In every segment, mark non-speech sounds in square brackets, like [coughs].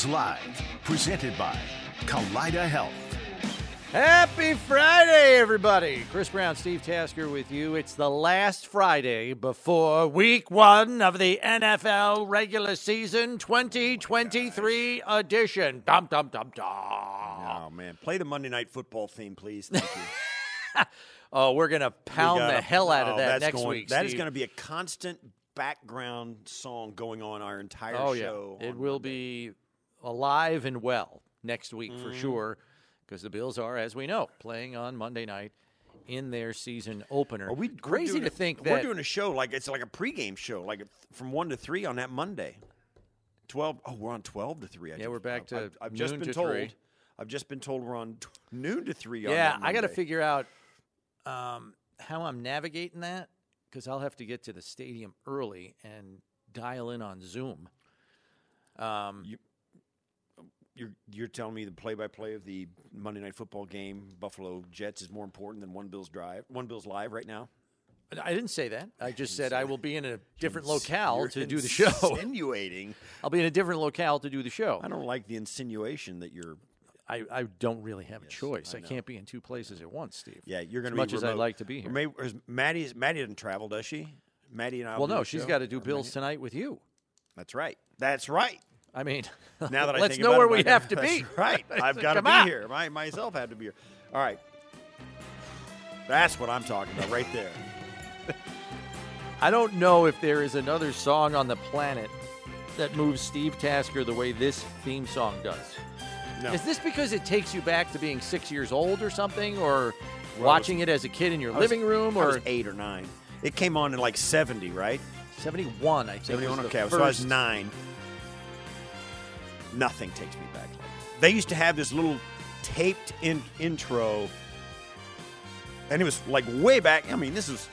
This is One Bills Live, presented by Kaleida Health. Happy Friday, everybody. Chris Brown, Steve Tasker with you. It's the last Friday before week one of the NFL regular season 2023 edition. Dum, dum, dum, dum. Oh man, play the Monday Night Football theme, please. Thank you. [laughs] Oh, we're going to pound the gotta- hell out of oh, that next going, week. That is Steve. going to be a constant background song going on our entire Oh, show. yeah. It will Monday. be alive and well next week for Mm-hmm. sure because the Bills are, as we know, playing on Monday night in their season opener. Are we Crazy to a- think we're doing a show like it's like a pregame show, like from one to three on that Monday. Twelve. Oh, we're on twelve to three. I Yeah, just- we're back to I've, I've just been to told. three. I've just been told we're on t- noon to three. on Yeah, that I got to figure out um, how I'm navigating that because I'll have to get to the stadium early and dial in on Zoom. Um, You're you're telling me the play-by-play of the Monday Night Football game, Buffalo Jets, is more important than one Bills drive, one Bills live right now. I didn't say that. I just said I will be in a different locale to do the show. [laughs] Insinuating. I'll be in a different locale to do the show. I don't like the insinuation that you're. I, I don't really have a choice. I I, can't be in two places at once, Steve. Yeah, you're going as to much as I'd like to be here. Maybe, is Maddie, is- Maddie doesn't travel, does she? Maddie and I. well, no, she's got to do Or Bills Maddie- tonight with you. That's right. That's right. I mean, [laughs] Now that I let's think know where it, we have to be. [laughs] Right. [laughs] I've got to be here. I myself have to be here. All right. That's what I'm talking about right there. I don't know if there is another song on the planet that moves Steve Tasker the way this theme song does. No. Is this because it takes you back to being six years old or something, or Well, watching it as a kid in your was- living room, was or eight or nine. It came on in like 70, right? 71? I think. 71. was the Okay, so I was nine. Nothing takes me back. They used to have this little taped in intro, and it was like way back. I mean, this is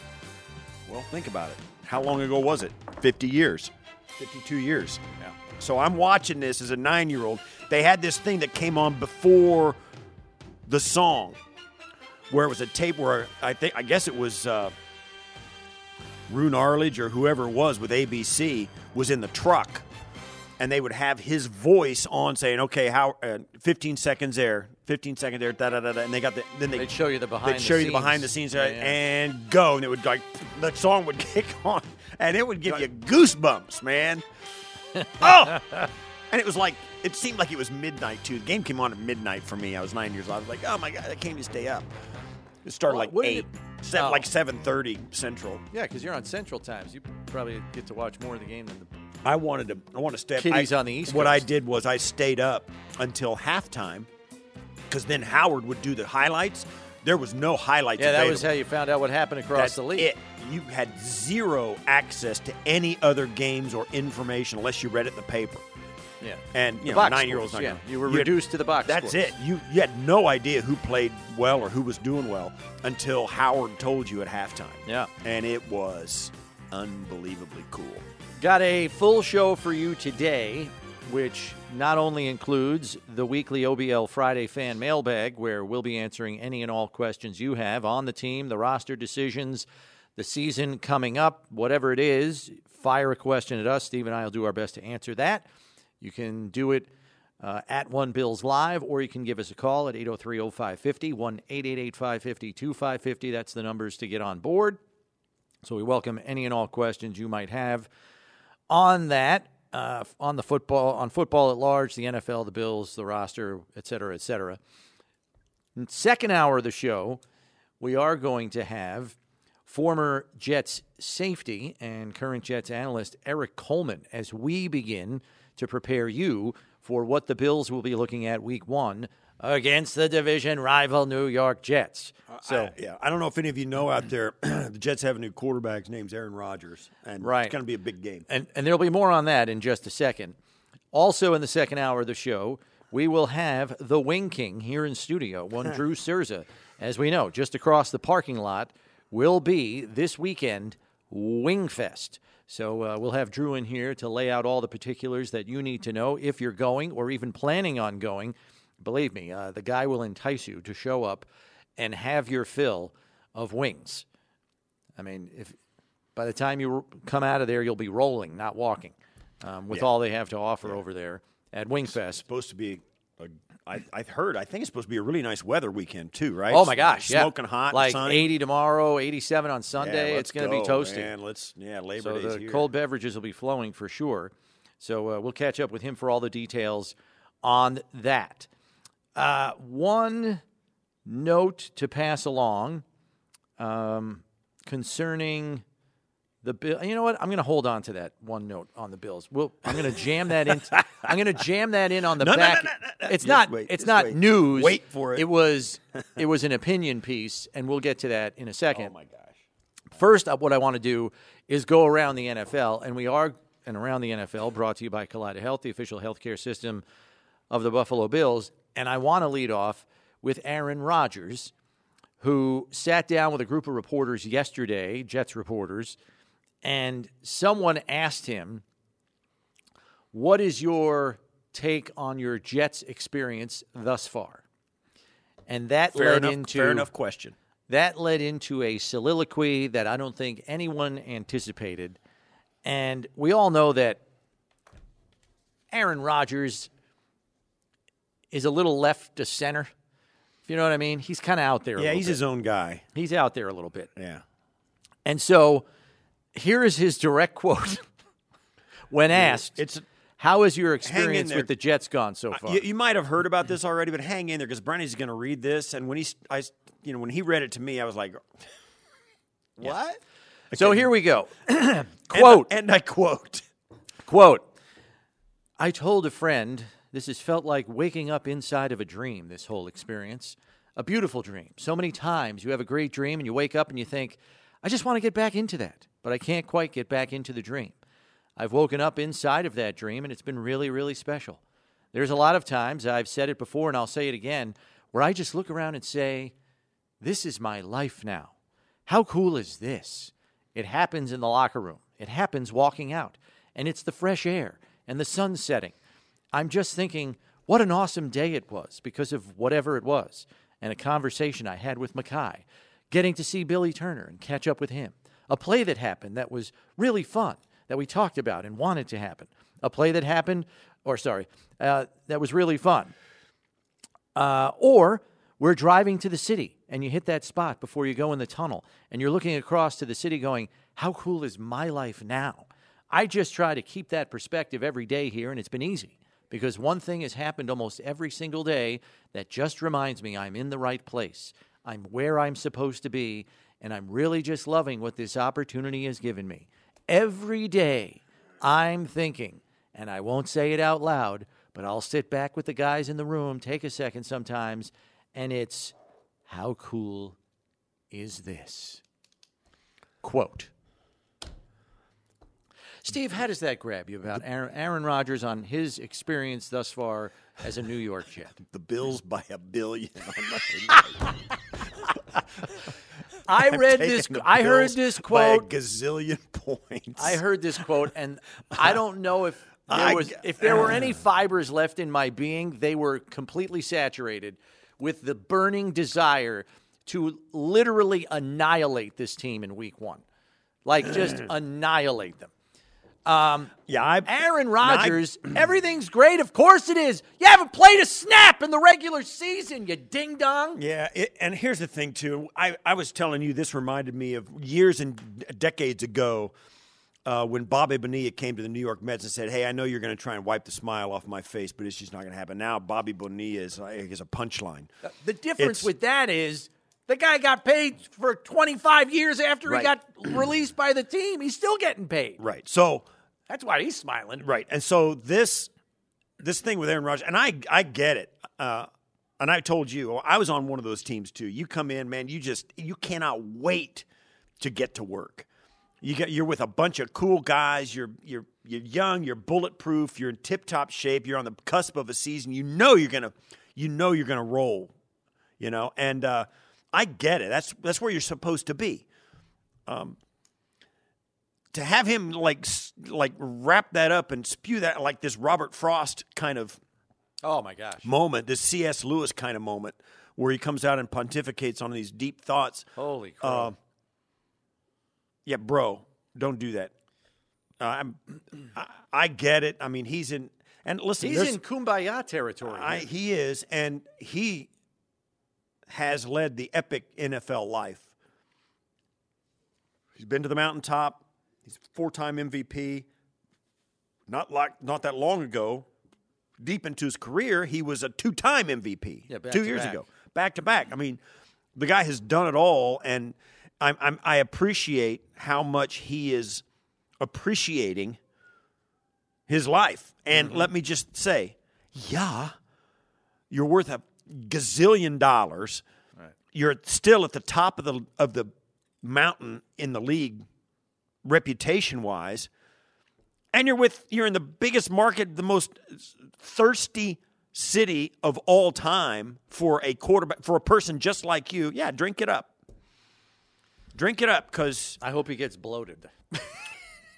well, think about it. How long ago was it? 50 years, 52 years. Yeah. So I'm watching this as a nine-year-old. They had this thing that came on before the song, where it was a tape where I think I guess it was. Uh, Roone Arledge or whoever it was with ABC was in the truck, and they would have his voice on saying, "Okay, how uh, 15 seconds there, 15 seconds there, da da da da," and they got the then they They'd show you the behind they'd the show you scenes. the behind the scenes Yeah, uh, yeah. and go, and it would like the song would [laughs] kick on, and it would give you goosebumps, man. [laughs] oh, and it was like it seemed like it was midnight too. The game came on at midnight for me. I was nine years old. I was like, "Oh my god, I can't even stay up." It started Well, like eight, it- seven, oh. like 7:30 Central. Yeah, because you're on Central Times. You probably get to watch more of the game than the. I wanted to. I want to I, on the East What I did was I stayed up until halftime, because then Howard would do the highlights. There was no highlights. Yeah, that available. was how you found out what happened across That's the league. it. You had zero access to any other games or information unless you read it in the paper. Yeah. And The you know, nine year olds. yeah. You were had- reduced to the box That's scores. it. You you had no idea who played well or who was doing well until Howard told you at halftime. Yeah. and it was unbelievably cool. Got a full show for you today, which not only includes the weekly OBL Friday fan mailbag, where we'll be answering any and all questions you have on the team, the roster decisions, the season coming up, whatever it is. Fire a question at us. Steve and I will do our best to answer that. You can do it uh, at One Bills Live, or you can give us a call at 803 0550, 1 888 550 2550. That's the numbers to get on board. So we welcome any and all questions you might have on that, uh, on the football, on football at large, the NFL, the Bills, the roster, et cetera, et cetera. In second hour of the show, we are going to have former Jets safety and current Jets analyst Erik Coleman as we begin to prepare you for what the Bills will be looking at week one against the division rival New York Jets. So, I- yeah, I don't know if any of you know out there, [clears throat] the Jets have a new quarterback. His name's Aaron Rodgers, and Right. it's going to be a big game. and, and there'll be more on that in just a second. Also, in the second hour of the show, we will have the Wing King here in studio, one [laughs] Drew Cerza. As we know, just across the parking lot will be this weekend Wingfest. So uh, we'll have Drew in here to lay out all the particulars that you need to know if you're going or even planning on going. Believe me, uh, the guy will entice you to show up and have your fill of wings. I mean, if by the time you come out of there, you'll be rolling, not walking. um, with Yeah. all they have to offer over there at Wingfest. supposed to be. A, I, I've heard. I think it's supposed to be a really nice weather weekend too, right? Oh my gosh! Yeah, smoking hot, like sunny. 80 tomorrow, 87 on Sunday. Yeah, it's going to be toasty. Man. Let's yeah, Labor So Day's the here. cold beverages will be flowing for sure. So uh, we'll catch up with him for all the details on that. Uh, one note to pass along um, concerning the bill. You know what? I'm going to hold on to that one note on the Bills. We'll, I'm going to jam that in. I'm going to jam that in on the [laughs] No, back. no, no. It's Just not. wait, it's not wait. news. Wait for it. It was. [laughs] It was an opinion piece, and we'll get to that in a second. Oh my gosh! First up, what I want to do is go around the NFL, and we are and around the NFL, brought to you by Kaleida Health, the official healthcare system of the Buffalo Bills. And I want to lead off with Aaron Rodgers, who sat down with a group of reporters yesterday, Jets reporters, and someone asked him, "What is your take on your Jets experience thus far?" And that Fair led enough. into fair enough question. that led into a soliloquy that I don't think anyone anticipated. And we all know that Aaron Rodgers is a little left to center. If you know what I mean, he's kind of out there. a Yeah, he's bit. his own guy. he's out there a little bit. Yeah. And so here is his direct quote [laughs] when asked, It's "How has your experience with the Jets gone so far?" you, you might have heard about this already, but hang in there because Brenny's going to read this. And when he, I, you know, when he read it to me, I was like, [laughs] "What?" so here we go. [clears throat] [clears throat] quote. and, and I quote. Quote I told a friend this has felt like waking up inside of a dream, this whole experience. A beautiful dream. So many times you have a great dream and you wake up and you think, I just want to get back into that, but I can't quite get back into the dream. I've woken up inside of that dream and it's been really, really special. There's a lot of times, I've said it before and I'll say it again, where I just look around and say, This is my life now. How cool is this? It happens in the locker room, it happens walking out, and it's the fresh air and the sun setting. I'm just thinking, what an awesome day it was because of whatever it was, and a conversation I had with Mackay, getting to see Billy Turner and catch up with him, a play that happened that was really fun that we talked about and wanted to happen, a play that happened, or sorry, uh, that was really fun. Uh, or we're driving to the city and you hit that spot before you go in the tunnel and you're looking across to the city going, How cool is my life now? I just try to keep that perspective every day here, and it's been easy because one thing has happened almost every single day that just reminds me I'm in the right place. I'm where I'm supposed to be, and I'm really just loving what this opportunity has given me. Every day, I'm thinking, and I won't say it out loud, but I'll sit back with the guys in the room, take a second sometimes, and it's, how cool is this? Quote. Steve, how does that grab you about Aaron, Aaron Rodgers on his experience thus far as a New York Jet? [laughs] The Bills by a billion on Monday night. I [laughs] read this. I heard this quote. gazillion [laughs] points. I heard this quote, and I don't know if there was if there were [sighs] any fibers left in my being. They were completely saturated with the burning desire to literally annihilate this team in Week One, like just mm. annihilate them. Yeah, I, Aaron I- Rodgers, everything's great. Of course it is. You haven't played a snap in the regular season, you ding dong. Yeah, it, and here's the thing too. I, I was telling you this reminded me of years and decades ago uh, when Bobby Bonilla came to the New York Mets and said, "Hey, I know you're going to try and wipe the smile off my face, but it's just not going to happen." Now Bobby Bonilla is like, is a punchline. The difference It's- with that is the guy got paid for 25 years after Right. he got released by the team. He's still getting paid. Right. So That's why he's smiling. Right. And so this this thing with Aaron Rodgers, and I I get it. Uh, and I told you I was on one of those teams too. You come in, man. You just you cannot wait to get to work. You get you're with a bunch of cool guys. You're you're you're young. You're bulletproof. You're in tip top shape. You're on the cusp of a season. You know you're gonna you know you're gonna roll. You know, and uh, I get it. That's that's where you're supposed to be to have him like like wrap that up and spew that like this Robert Frost kind of Oh, my gosh. moment, this C.S. Lewis kind of moment, where he comes out and pontificates on these deep thoughts. Holy crap. Uh, yeah, bro, don't do that. I'm, [clears throat] I, I get it. I mean, he's in, and listen, He's in kumbaya territory. I, he is, and he has led the epic NFL life. He's been to the mountaintop. He's four-time MVP. Not like not that long ago, deep into his career, he was a two-time MVP. Yeah, two years back. ago, back to back. I mean, the guy has done it all, and I'm, I'm, I appreciate how much he is appreciating his life. And Mm-hmm. let me just say, yeah, you're worth a gazillion dollars. You're still at the top of the of the mountain in the league, reputation wise, and you're with you're in the biggest market, the most thirsty city of all time for a quarterback for a person just like you. Yeah, drink it up. Drink it up, because I hope he gets bloated. [laughs]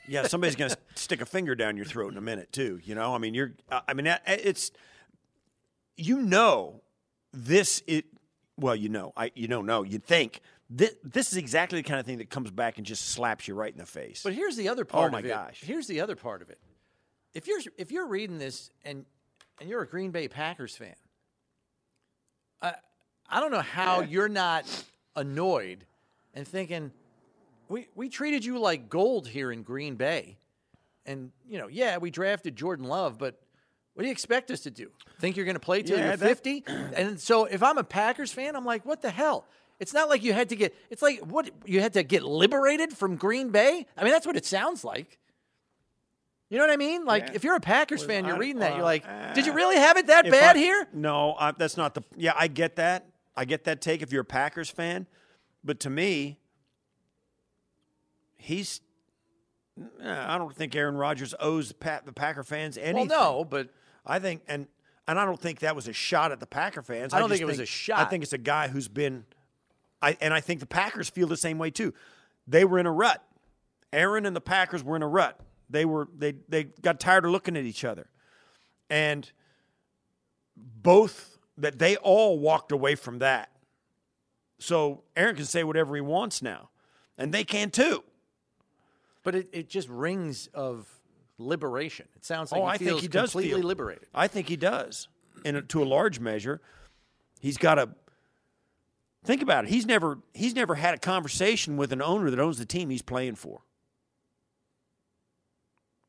yeah, somebody's going to stick a finger down your throat in a minute too. You know, I mean, you're. Uh, I mean, it's. You know, this it. Well, you know, I you don't know. You think this this is exactly the kind of thing that comes back and just slaps you right in the face. But here's the other oh part Oh, my of it. gosh. Here's the other part of it. If you're if you're reading this and and you're a Green Bay Packers fan, I I don't know how you're not annoyed and thinking we we treated you like gold here in Green Bay. And you know, yeah, we drafted Jordan Love, but what do you expect us to do? Think you're going to play till Yeah, you're 50? and so if I'm a Packers fan, I'm like, what the hell? It's not like you had to get it's like what you had to get liberated from Green Bay? I mean, that's what it sounds like. You know what I mean? Like Yeah. if you're a Packers fan, you're I- reading that, uh, you're like, did you really have it that If bad I- here? No, I, that's not the. Yeah, I get that. I get that take if you're a Packers fan, but to me, he's. I don't think Aaron Rodgers owes the, the Packer fans anything. Well, no, but I think, and and I don't think that was a shot at the Packer fans. I don't just think it was a shot. I think it's a guy who's been, I and I think the Packers feel the same way too. They were in a rut. Aaron and the Packers were in a rut. They were they they got tired of looking at each other, and both that they all walked away from that. So Aaron can say whatever he wants now, and they can too. but it, it just rings of liberation. It sounds like oh, he I feels think he does completely feel liberated. I think he does, and to a large measure, he's got to think about it. He's never he's never had a conversation with an owner that owns the team he's playing for,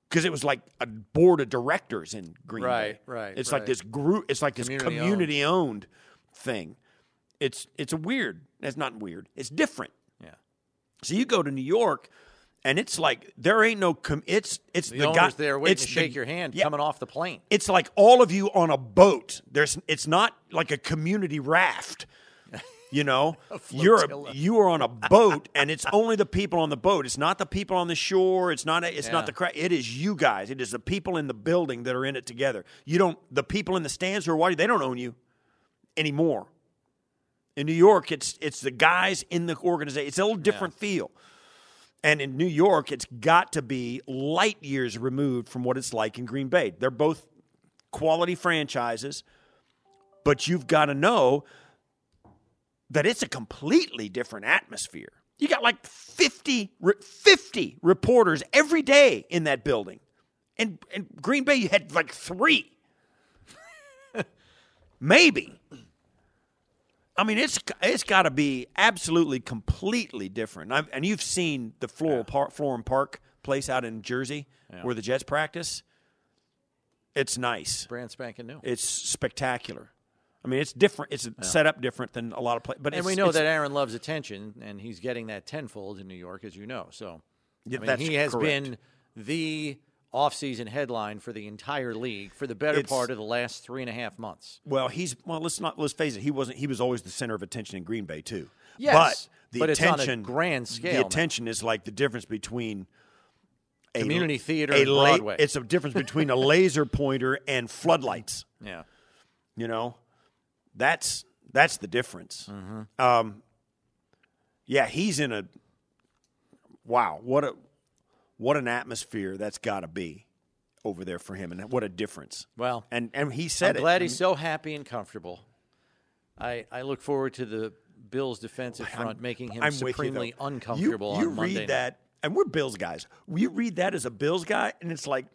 because it was like a board of directors in Green Right, Bay. right, It's right. like this group. It's like this Community owned. community owned thing. It's it's a weird. It's not weird. It's different. Yeah. So you go to New York, and it's like there ain't no. Com- it's it's The, the, guy there waiting it's to shake the- your hand yeah, coming off the plane. it's like all of you on a boat. There's it's not like a community raft. You know, [laughs] you're a, you are on a boat, and it's only the people on the boat. It's not the people on the shore. It's not. It's Yeah. not the crowd. It is you guys. It is the people in the building that are in it together. You don't. The people in the stands who are watching. They don't own you anymore. In New York, it's it's the guys in the organization. It's a little different feel. And in New York, it's got to be light years removed from what it's like in Green Bay. They're both quality franchises, but you've got to know that it's a completely different atmosphere. You got like 50, 50 reporters every day in that building. And, and Green Bay, you had like three. [laughs] Maybe. I mean, it's it's got to be absolutely completely different. I've, and you've seen the Floral Park, Florham Park place out in Jersey where the Jets practice. It's nice. Brand spanking new. It's spectacular. I mean, it's different. It's set up different than a lot of places. But and we know that Aaron loves attention, and he's getting that tenfold in New York, as you know. So Yeah, I mean, he has correct. been the offseason headline for the entire league for the better It's- part of the last three and a half months. Well, he's well. Let's not let's face it. He wasn't. He was always the center of attention in Green Bay too. Yes, but the but it's on a attention, grand scale The attention is like the difference between a Community theater a and la- It's a difference between a laser pointer and floodlights. Yeah. You know, that's that's the difference. Mm-hmm. Um, yeah, he's in a wow. What a what an atmosphere that's got to be over there for him, and what a difference. Well, And and he said I'm glad I he's so happy and comfortable. I I look forward to the Bills' defensive front making him I'm with you, supremely uncomfortable You, you on Monday. read night. that and we're Bills guys. You read that as a Bills guy, and it's like,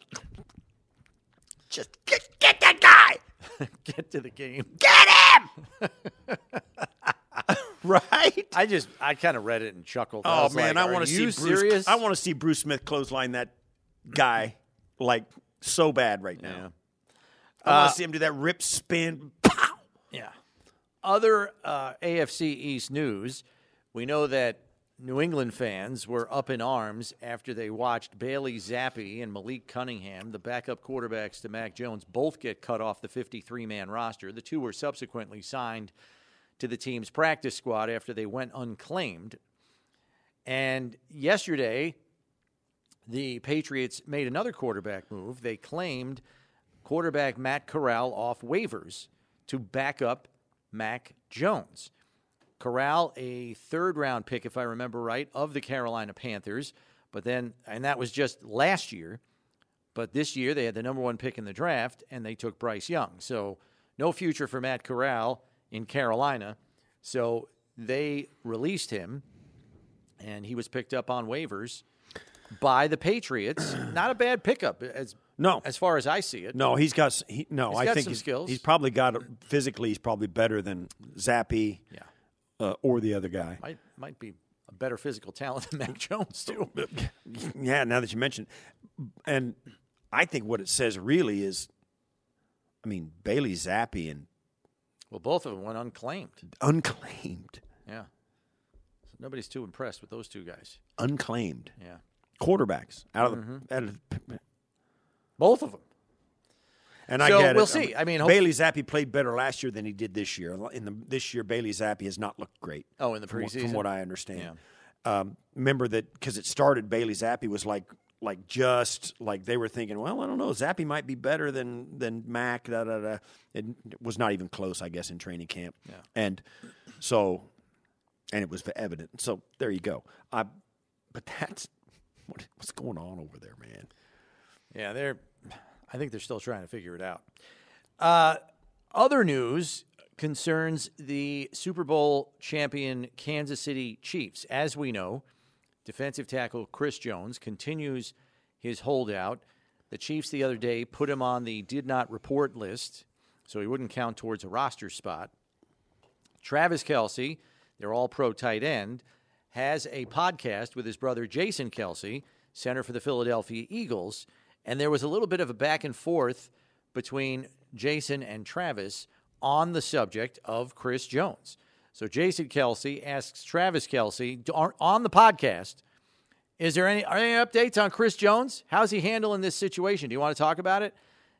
just get get that [laughs] Get to the game. get him, [laughs] right? I just I kind of read it and chuckled. I Oh was man, like, I want to see Bruce. serious. I want to see Bruce Smith clothesline that guy like so bad right now. Yeah. I want to see him do that rip spin. Pow! Yeah. Other uh, AFC East news: We know that New England fans were up in arms after they watched Bailey Zappe and Malik Cunningham, the backup quarterbacks to Mac Jones, both get cut off the 53-man roster. The two were subsequently signed to the team's practice squad after they went unclaimed. And yesterday, the Patriots made another quarterback move. They claimed quarterback Matt Corral off waivers to back up Mac Jones. Corral, a third round pick, if I remember right, of the Carolina Panthers. But then, and that was just last year. But this year, they had the number one pick in the draft, and they took Bryce Young. So, no future for Matt Corral in Carolina. So, they released him, and he was picked up on waivers by the Patriots. [clears throat] Not a bad pickup, as No. as far as I see it. No, he's got. He, no, He's I got think he's, skills. he's probably got physically. He's probably better than Zappe Yeah, uh, or the other guy. might might be a better physical talent than Mac Jones too. [laughs] Yeah, now that you mention, and I think what it says really is, I mean, Bailey Zappe and Well, both of them went unclaimed. unclaimed, Yeah, so nobody's too impressed with those two guys. unclaimed Yeah, quarterbacks out of the. Mm-hmm. Out of the both of them. And I So, get we'll see. I mean, hope- Bailey Zappe played better last year than he did this year. In the this year, Bailey Zappe has not looked great. Oh, in the from, from what I understand. Um, remember that because it started, Bailey Zappe was like like just like they were thinking, well, I don't know, Zappe might be better than than Mac. Da, da, da. It was not even close, I guess, in training camp. Yeah. And so, and it was evident. So there you go. I, but that's what, what's going on over there, man. Yeah, they're. I think they're still trying to figure it out. Uh, other news concerns the Super Bowl champion Kansas City Chiefs. As we know, defensive tackle Chris Jones continues his holdout. The Chiefs the other day put him on the did not report list, so he wouldn't count towards a roster spot. Travis Kelce, their all pro tight end, has a podcast with his brother Jason Kelce, center for the Philadelphia Eagles. And there was a little bit of a back and forth between Jason and Travis on the subject of Chris Jones. So Jason Kelce asks Travis Kelce on the podcast, is there any, are there any updates on Chris Jones? How's he handling this situation? Do you want to talk about it?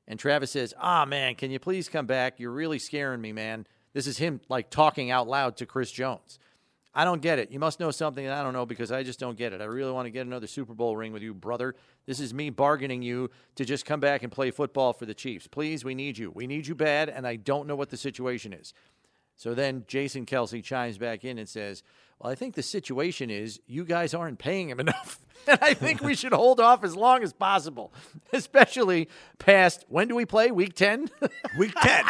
And Travis says, Ah, man, can you please come back? You're really scaring me, man. This is him like talking out loud to Chris Jones. I don't get it. You must know something that I don't know because I just don't get it. I really want to get another Super Bowl ring with you, brother. This is me bargaining you to just come back and play football for the Chiefs. Please, we need you. We need you bad, and I don't know what the situation is. So then Jason Kelce chimes back in and says, Well, I think the situation is you guys aren't paying him enough. [laughs] and I think we should hold off as long as possible, [laughs] especially past when do we play? Week 10? [laughs] Week ten.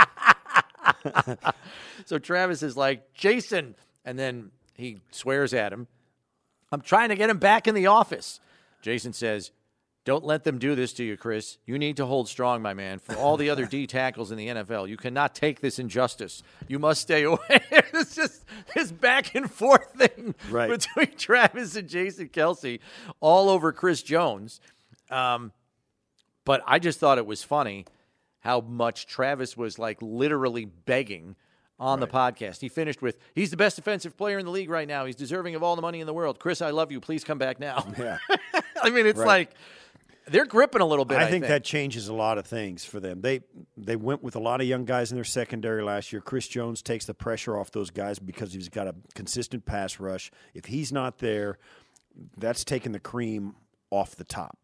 so Travis is like, Jason. And then he swears at him. I'm trying to get him back in the office. Jason says, Don't let them do this to you, Chris. You need to hold strong, my man. For all the other [laughs] D tackles in the NFL, you cannot take this injustice. You must stay away. [laughs] it's just this back and forth thing Right. between [laughs] Travis and Jason Kelce all over Chris Jones. Um, but I just thought it was funny how much Travis was like literally begging on the podcast. He finished with, "He's the best defensive player in the league right now. He's deserving of all the money in the world. Chris, I love you. Please come back now." Yeah. [laughs] I mean, it's Right. like they're gripping a little bit. I, think that changes a lot of things for them. They they went with a lot of young guys in their secondary last year. Chris Jones takes the pressure off those guys because he's got a consistent pass rush. If he's not there, that's taking the cream off the top.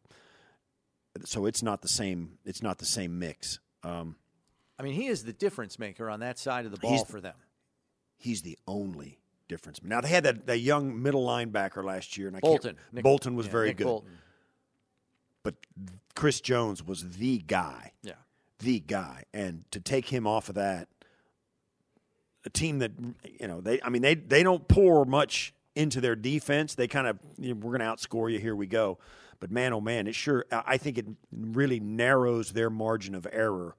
So it's not the same. It's not the same mix. Um, I mean, he is the difference maker on that side of the ball He's- for them. he's the only difference. Maker. Now they had that, that young middle linebacker last year, and I Bolton. Nick- Bolton was yeah, very Nick good, Bolton. but Chris Jones was the guy. Yeah. the guy, and to take him off of that, a team that you know they, I mean they they don't pour much into their defense, they kind of you know, we're going to outscore you. Here we go. But man, oh man, it sure I think it really narrows their margin of error,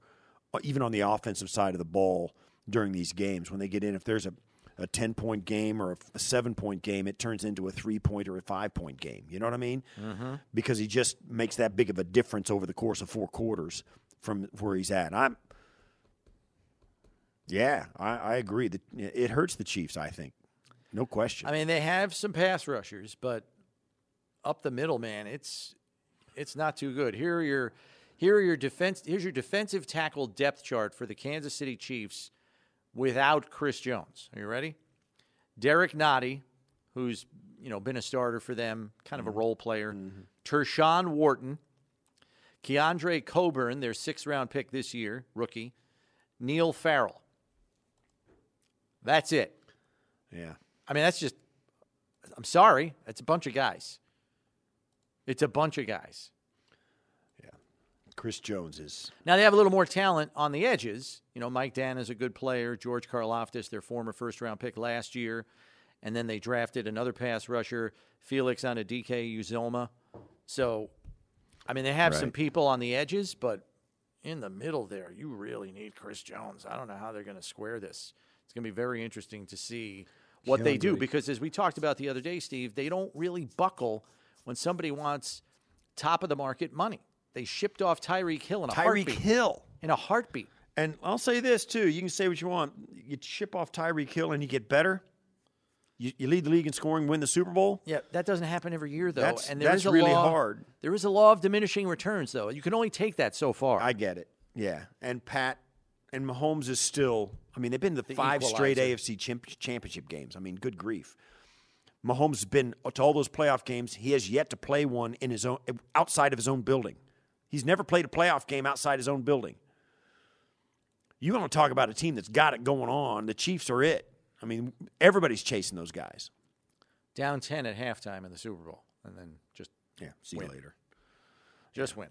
even on the offensive side of the ball during these games when they get in. If there's a a 10 point game or a, seven point game, it turns into a three point or a five point game. You know what I mean? Mm-hmm. Because he just makes that big of a difference over the course of four quarters from where he's at. I'm, yeah, I, I agree. That it hurts the Chiefs. I think, no question. I mean, they have some pass rushers, but up the middle, man, it's it's not too good. Here are your here are your defense. Here's your defensive tackle depth chart for the Kansas City Chiefs without Chris Jones. Are you ready? Derrick Nnadi, who's you know been a starter for them, kind of a role player. mm-hmm. Tershawn Wharton, Keondre Coburn, their sixth round pick this year, rookie. Neil Farrell. That's it. Yeah. I mean, that's just. I'm sorry. It's a bunch of guys. It's a bunch of guys. Chris Jones is. Now they have a little more talent on the edges. You know, Mike Dan is a good player. George Karlaftis, their former first round pick last year. And then they drafted another pass rusher, Felix Anudike-Uzomah. So, I mean, they have right. some people on the edges, but in the middle there, you really need Chris Jones. I don't know how they're going to square this. It's going to be very interesting to see what they do because, as we talked about the other day, Steve, they don't really buckle when somebody wants top of the market money. They shipped off Tyreek Hill in a Tyreek heartbeat. Hill in a heartbeat. And I'll say this too: you can say what you want. You ship off Tyreek Hill and you get better. You, you, lead the league in scoring, win the Super Bowl. Yeah, that doesn't happen every year though. That's, and that's really law, hard. There is a law of diminishing returns though. You can only take that so far. I get it. Yeah, and Pat and Mahomes is still. I mean, they've been to the five equalizer. straight AFC championship games. I mean, good grief. Mahomes has been to all those playoff games. He has yet to play one in his own outside of his own building. He's never played a playoff game outside his own building. You want to talk about a team that's got it going on? The Chiefs are it. I mean, everybody's chasing those guys. Down ten at halftime in the Super Bowl, and then just yeah, see win. you later. Just win.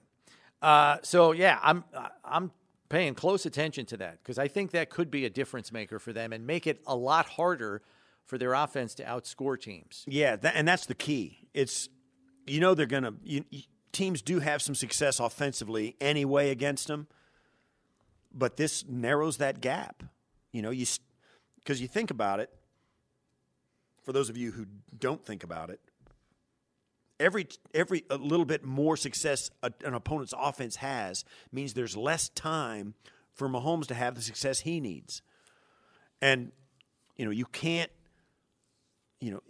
Uh, so yeah, I'm I'm paying close attention to that because I think that could be a difference maker for them and make it a lot harder for their offense to outscore teams. Yeah, that, and that's the key. It's you know they're gonna. You, teams do have some success offensively anyway against them, but this narrows that gap. You know, you because you think about it. For those of you who don't think about it, every every a little bit more success an opponent's offense has means there's less time for Mahomes to have the success he needs. And you know, you can't you know,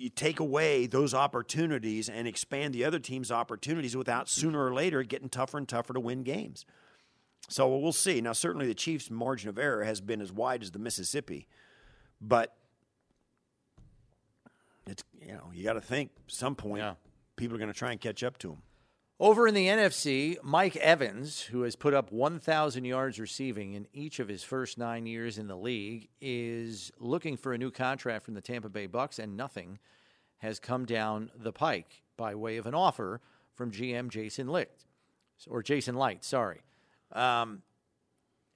you take away those opportunities and expand the other team's opportunities without sooner or later getting tougher and tougher to win games. So we'll see. Now, certainly the Chiefs' margin of error has been as wide as the Mississippi, but it's you know you got to think some point yeah. people are going to try and catch up to them. Over in the NFC, Mike Evans, who has put up 1,000 yards receiving in each of his first nine years in the league, is looking for a new contract from the Tampa Bay Bucks, and nothing has come down the pike by way of an offer from GM Jason Licht, or Jason Light, sorry. Um,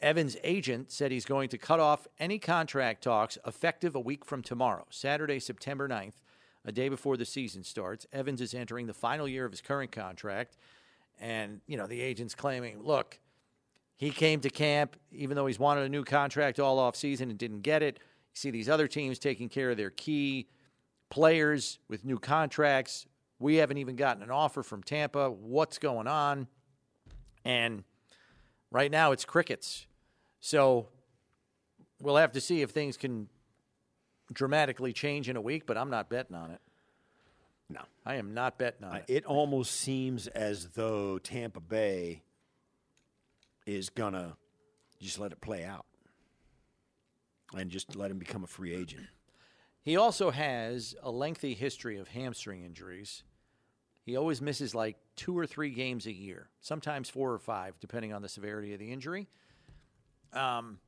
Evans' agent said he's going to cut off any contract talks effective a week from tomorrow, Saturday, September 9th a day before the season starts. Evans is entering the final year of his current contract. And, you know, the agent's claiming, look, he came to camp even though he's wanted a new contract all offseason and didn't get it. You see these other teams taking care of their key players with new contracts. We haven't even gotten an offer from Tampa. What's going on? And right now it's crickets. So we'll have to see if things can dramatically change in a week, but I'm not betting on it. No. I am not betting on it. It almost seems as though Tampa Bay is going to just let it play out and just let him become a free agent. He also has a lengthy history of hamstring injuries. He always misses like two or three games a year, sometimes four or five, depending on the severity of the injury. Um,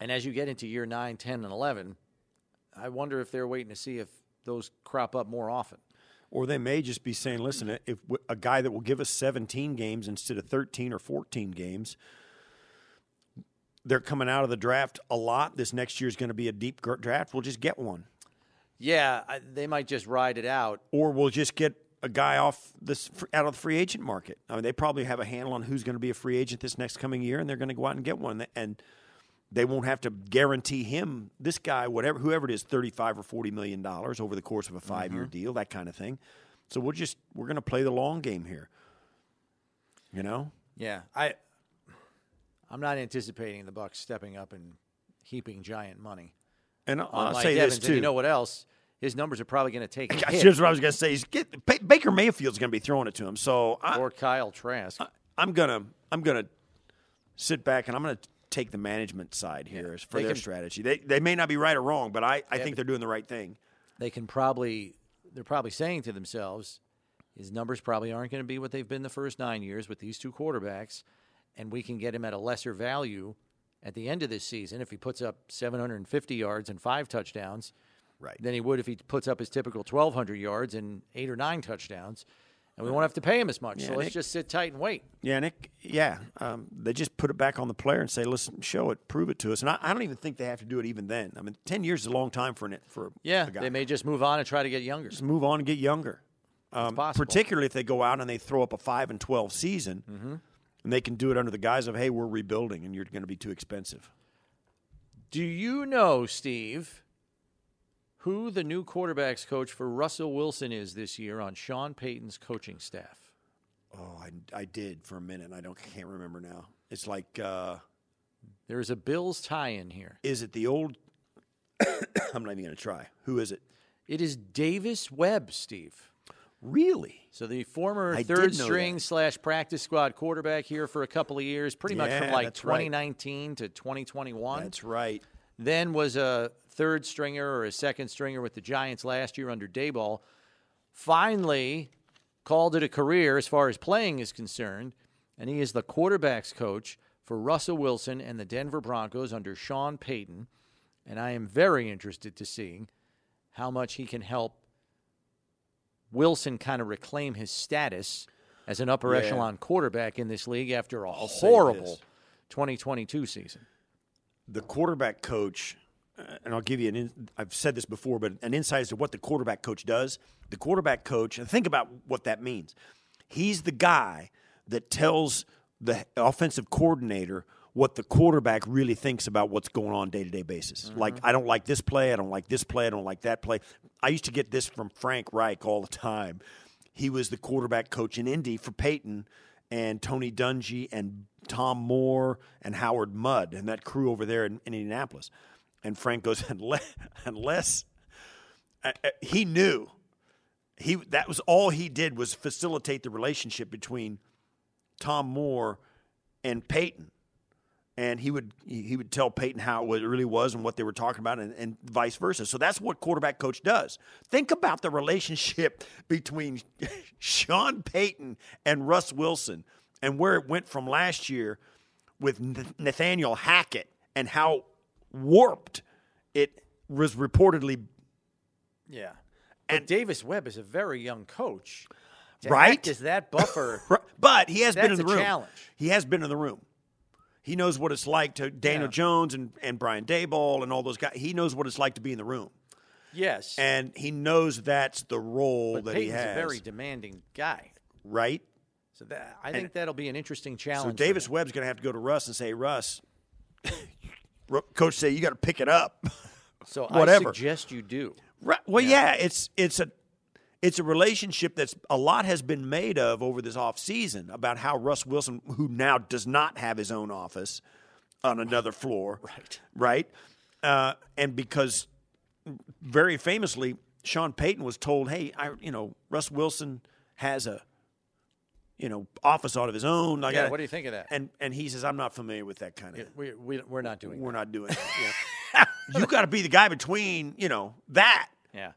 and as you get into year 9, 10, and 11, I wonder if they're waiting to see if those crop up more often. Or they may just be saying, listen, if a guy that will give us 17 games instead of 13 or 14 games, they're coming out of the draft a lot. This next year is going to be a deep draft. We'll just get one. Yeah, they might just ride it out. or we'll just get a guy off this out of the free agent market. I mean, they probably have a handle on who's going to be a free agent this next coming year, and they're going to go out and get one, and they won't have to guarantee him this guy, whatever, whoever it is, thirty-five or forty million dollars over the course of a 5 year mm-hmm. deal, that kind of thing. So we'll just we're going to play the long game here. You know, Yeah, I I'm not anticipating the Bucks stepping up and heaping giant money and I'll, I'll say Evans. this And too. you know what else? His numbers are probably going to take a [laughs] hit. what I was going to say. Is get, Ba- Baker Mayfield's going to be throwing it to him. So I, or Kyle Trask. I'm gonna I'm gonna sit back and I'm gonna take the management side here as for They their can- strategy. They they may not be right or wrong, but I, I think they're doing the right thing. they can probably they're probably saying to themselves, his numbers probably aren't going to be what they've been the first nine years with these two quarterbacks, and we can get him at a lesser value at the end of this season if he puts up 750 yards and five touchdowns Right. than he would if he puts up his typical 1,200 yards and eight or nine touchdowns. And we won't have to pay him as much. so let's Nick- just sit tight and wait. Yeah, Nick. Yeah, um, they just put it back on the player and say, "Listen, show it, prove it to us." And I, I don't even think they have to do it even then. I mean, ten years is a long time for an for Yeah, a guy. they may just move on and try to get younger. just move on and get younger. Um, particularly if they go out and they throw up a five and twelve season, Mm-hmm. and they can do it under the guise of, "Hey, we're rebuilding, and you're going to be too expensive." Do you know, Steve, who the new quarterbacks coach for Russell Wilson is this year on Sean Payton's coaching staff? Oh, I, I did for a minute. I don't can't remember now. It's like. Uh, There's a Bills tie in here. Is it the old? [coughs] I'm not even going to try. Who is it? It is Davis Webb, Steve. Really? So the former I third string that. slash practice squad quarterback here for a couple of years, pretty much from like that's right. 2019 to 2021. That's right. then was a third stringer or a second stringer with the Giants last year under Daboll. Finally, called it a career as far as playing is concerned, and he is the quarterbacks coach for Russell Wilson and the Denver Broncos under Sean Payton. And I am very interested to see how much he can help Wilson kind of reclaim his status as an upper Yeah. echelon quarterback in this league after a say horrible 2022 season. The quarterback coach, and I'll give you an. In, I've said this before, but an insight as to what the quarterback coach does. The quarterback coach, and think about what that means. He's the guy that tells the offensive coordinator what the quarterback really thinks about what's going on day to day basis. Mm-hmm. Like, I don't like this play. I don't like this play. I don't like that play. I used to get this from Frank Reich all the time. He was the quarterback coach in Indy for Peyton and Tony Dungy and Tom Moore and Howard Mudd and that crew over there in, in Indianapolis. And Frank goes, [laughs] unless, unless uh, uh, he knew he that was all he did was facilitate the relationship between Tom Moore and Peyton. And he would he would tell Peyton how it really was and what they were talking about, and, and vice versa. So that's what quarterback coach does. Think about the relationship [laughs] between [laughs] Sean Payton and Russ Wilson, and where it went from last year with Nathaniel Hackett, and how warped it was reportedly Yeah. And Davis Webb is a very young coach. To Right? as that buffer. [laughs] But he has been in the a room. challenge. He has been in the room. He knows what it's like to Daniel Yeah. Jones and, and Brian Daboll and all those guys. He knows what it's like to be in the room. yes. And he knows that's the role but that Peyton's he has. a very demanding guy. right? So that, I think that'll be an interesting challenge. So Davis. Webb's going to have to go to Russ and say, Russ, [laughs] Ru- coach say you got to pick it up. [laughs] So whatever. I suggest you do. Right. Well, yeah. it's it's a it's a relationship that's a lot has been made of over this offseason about how Russ Wilson, who now does not have his own office on another [sighs] floor, Right. right, uh, and because very famously Sean Payton was told, "Hey, I you know Russ Wilson has a you know office out of his own." I Yeah, what do you think of that? And and he says, "I'm not familiar with that kind of." We, we, we're not doing We're that. not doing. Yeah. [laughs] you got to be the guy between you know that. Yeah.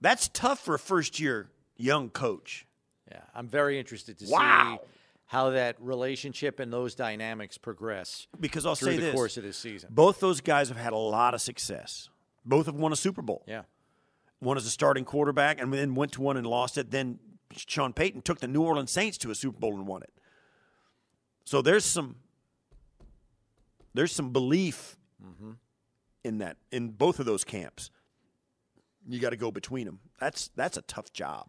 That's tough for a first year young coach. Yeah. I'm very interested to Wow. see how that relationship and those dynamics progress Because I'll say the this course of this season. both those guys have had a lot of success. Both have won a Super Bowl. Yeah. One as a starting quarterback and then went to one and lost it. Then Sean Payton took the New Orleans Saints to a Super Bowl and won it. So there's some there's some belief Mm-hmm. in that in both of those camps. You got to go between them. That's that's a tough job.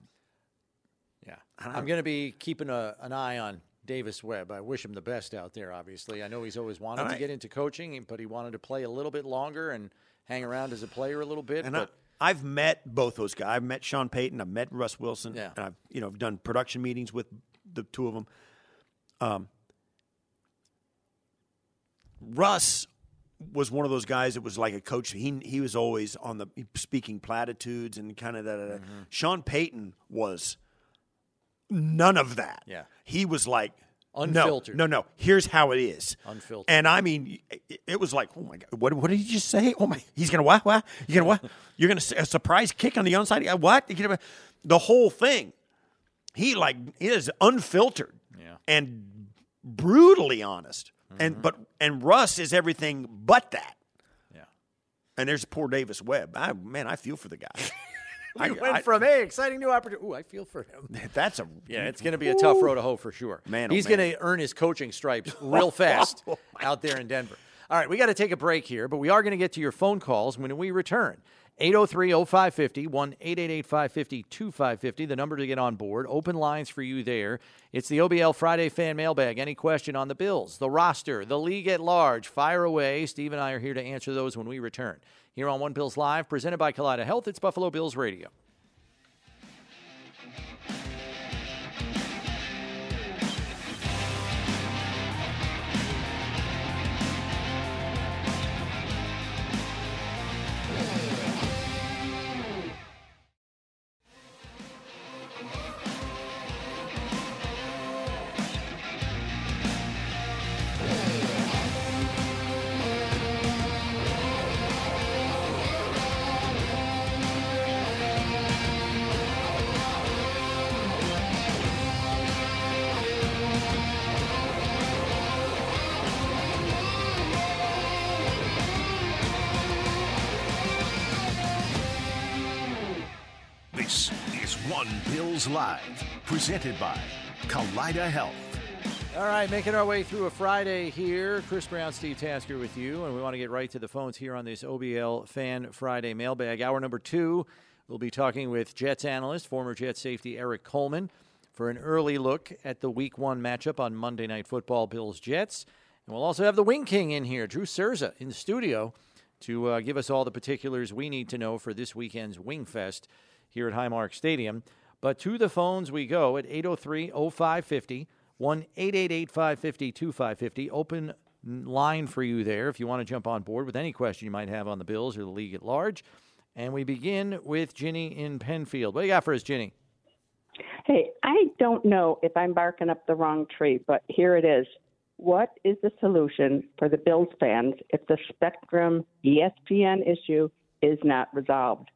Yeah, I'm going to be keeping a, an eye on Davis Webb. I wish him the best out there. Obviously, I know he's always wanted to get into coaching, but he wanted to play a little bit longer and hang around as a player a little bit. And but I, I've met both those guys. I've met Sean Payton. I've met Russ Wilson. Yeah. And I've you know I've done production meetings with the two of them. Um, Russ was one of those guys that was like a coach. He he was always on the speaking platitudes and kind of that. Mm-hmm. Sean Payton was none of that. Yeah. he was like Unfiltered. No, no, no. Here's how it is. Unfiltered. And I mean, it, it was like, oh my god, what, what did he just say? Oh my, he's gonna what? What? You gonna what? [laughs] You're gonna a surprise kick on the onside? Uh, What? The whole thing. He like is unfiltered Yeah. and brutally honest. Mm-hmm. And but and Russ is everything but that. yeah, And there's poor Davis Webb. I man, I feel for the guy. [laughs] I, we went I- from hey, exciting new opportunity. Ooh, I feel for him. [laughs] that's a Yeah, it's going to be a tough road to hoe for sure. Man, oh, he's man. going to earn his coaching stripes [laughs] real fast oh, out there in Denver. All right, we got to take a break here, but we are going to get to your phone calls when we return. 803-0550, 1-888-550-2550, the number to get on board. Open lines for you there. It's the OBL Friday fan mailbag. Any question on the Bills, the roster, the league at large, fire away. Steve and I are here to answer those when we return. Here on One Bills Live, presented by Kaleida Health, it's Buffalo Bills Radio. Live, presented by Kaleida Health. All right, making our way through a Friday here. Chris Brown, Steve Tasker with you, and we want to get right to the phones here on this OBL Fan Friday mailbag. Hour number two, we'll be talking with Jets analyst, former Jets safety Erik Coleman, for an early look at the Week One matchup on Monday Night Football, Bills Jets, and we'll also have the Wing King in here, Drew Cerza, in the studio to uh, give us all the particulars we need to know for this weekend's Wing Fest here at Highmark Stadium. But to the phones we go at 803 0550, 1 888 550 2550. Open line for you there if you want to jump on board with any question you might have on the Bills or the league at large. And we begin with Ginny in Penfield. What do you got for us, Ginny? Hey, I don't know if I'm barking up the wrong tree, but here it is. What is the solution for the Bills fans if the Spectrum ESPN issue is not resolved?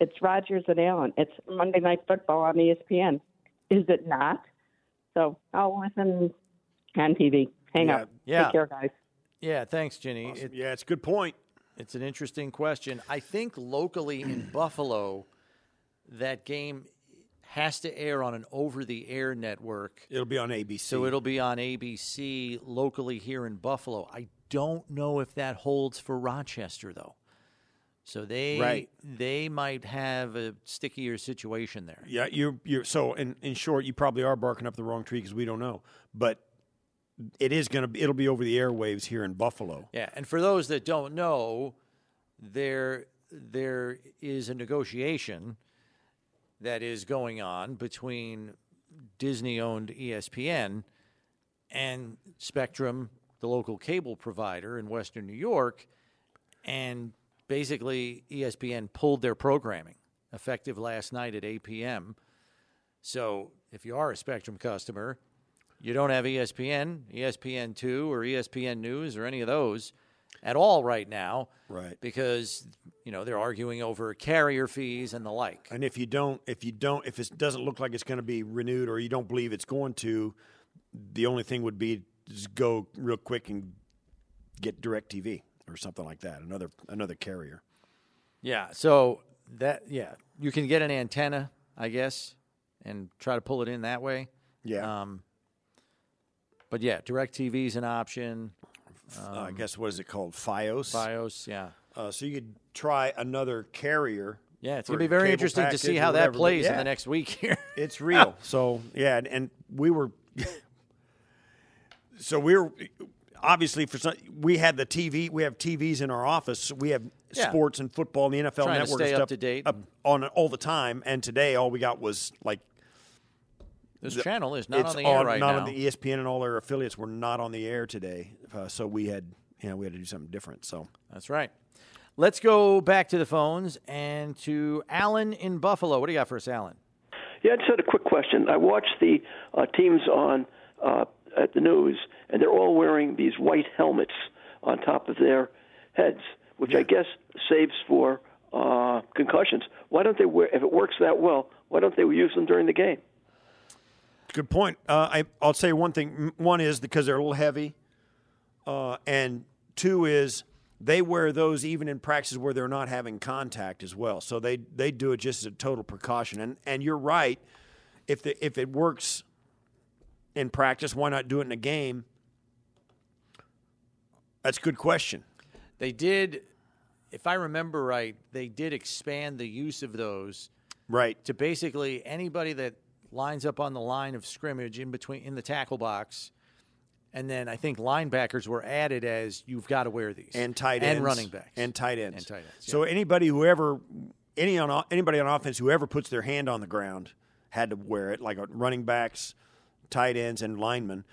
It's Rodgers and Allen. It's mm. Monday Night Football on ESPN. Is it not? So I'll listen on TV. Hang Yeah. up. Yeah. Take care, guys. Yeah, thanks, Ginny. It- yeah, it's a good point. It's an interesting question. I think locally in [clears throat] Buffalo, that game has to air on an over the air network. It'll be on ABC. So it'll be on ABC locally here in Buffalo. I don't know if that holds for Rochester though. So they Right. they might have a stickier situation there. Yeah, you're you're so in in short, you probably are barking up the wrong tree because we don't know, but it is gonna be it'll be over the airwaves here in Buffalo. Yeah, and for those that don't know, there there is a negotiation that is going on between Disney-owned ESPN and Spectrum, the local cable provider in Western New York, and basically ESPN pulled their programming effective last night at 8 p.m. So if you are a Spectrum customer, you don't have ESPN, ESPN2, or ESPN News, or any of those at all right now. Right. Because, you know, they're arguing over carrier fees and the like. And if you don't, if you don't, if it doesn't look like it's going to be renewed, or you don't believe it's going to, the only thing would be just go real quick and get Direct TV or something like that. Another another carrier. Yeah. So that, yeah, you can get an antenna, I guess, and try to pull it in that way. Yeah. Um, but yeah, Direct TV is an option. Uh, Um, I guess what is it called? FiOS. Bios, yeah. Uh, so you could try another carrier Yeah, it's going to be very interesting to see how that plays in the next week here. [laughs] It's real. so yeah, and, and we were. [laughs] so we were obviously for some. We had the TV. We have TVs in our office. We have Yeah. sports and football and the NFL Trying to network stay and up to date up on all the time. And today, all we got was like This the- channel is not it's on the air on- right not now. on the ESPN and all their affiliates were not on the air today. Uh, so we had, you know, we had to do something different. So That's right. Let's go back to the phones and to Alan in Buffalo. What do you got for us, Alan? Yeah, I just had a quick question. I watched the uh, teams on uh, at the news, and they're all wearing these white helmets on top of their heads, which I guess saves for uh, concussions. Why don't they wear? If it works that well, why don't they use them during the game? Good point. Uh, I, I'll say one thing. One is because they're a little heavy, uh, and two is they wear those even in practices where they're not having contact as well. So they they do it just as a total precaution. And and you're right. If the, if it works in practice, why not do it in a game? That's a good question. They did, if I remember right, they did expand the use of those Right. to basically anybody that lines up on the line of scrimmage in between in the tackle box. And then I think linebackers were added as you've got to wear these and tight ends and running backs and tight ends and tight ends. So anybody whoever any on anybody on offense whoever puts their hand on the ground had to wear it, like running backs, tight ends, and linemen.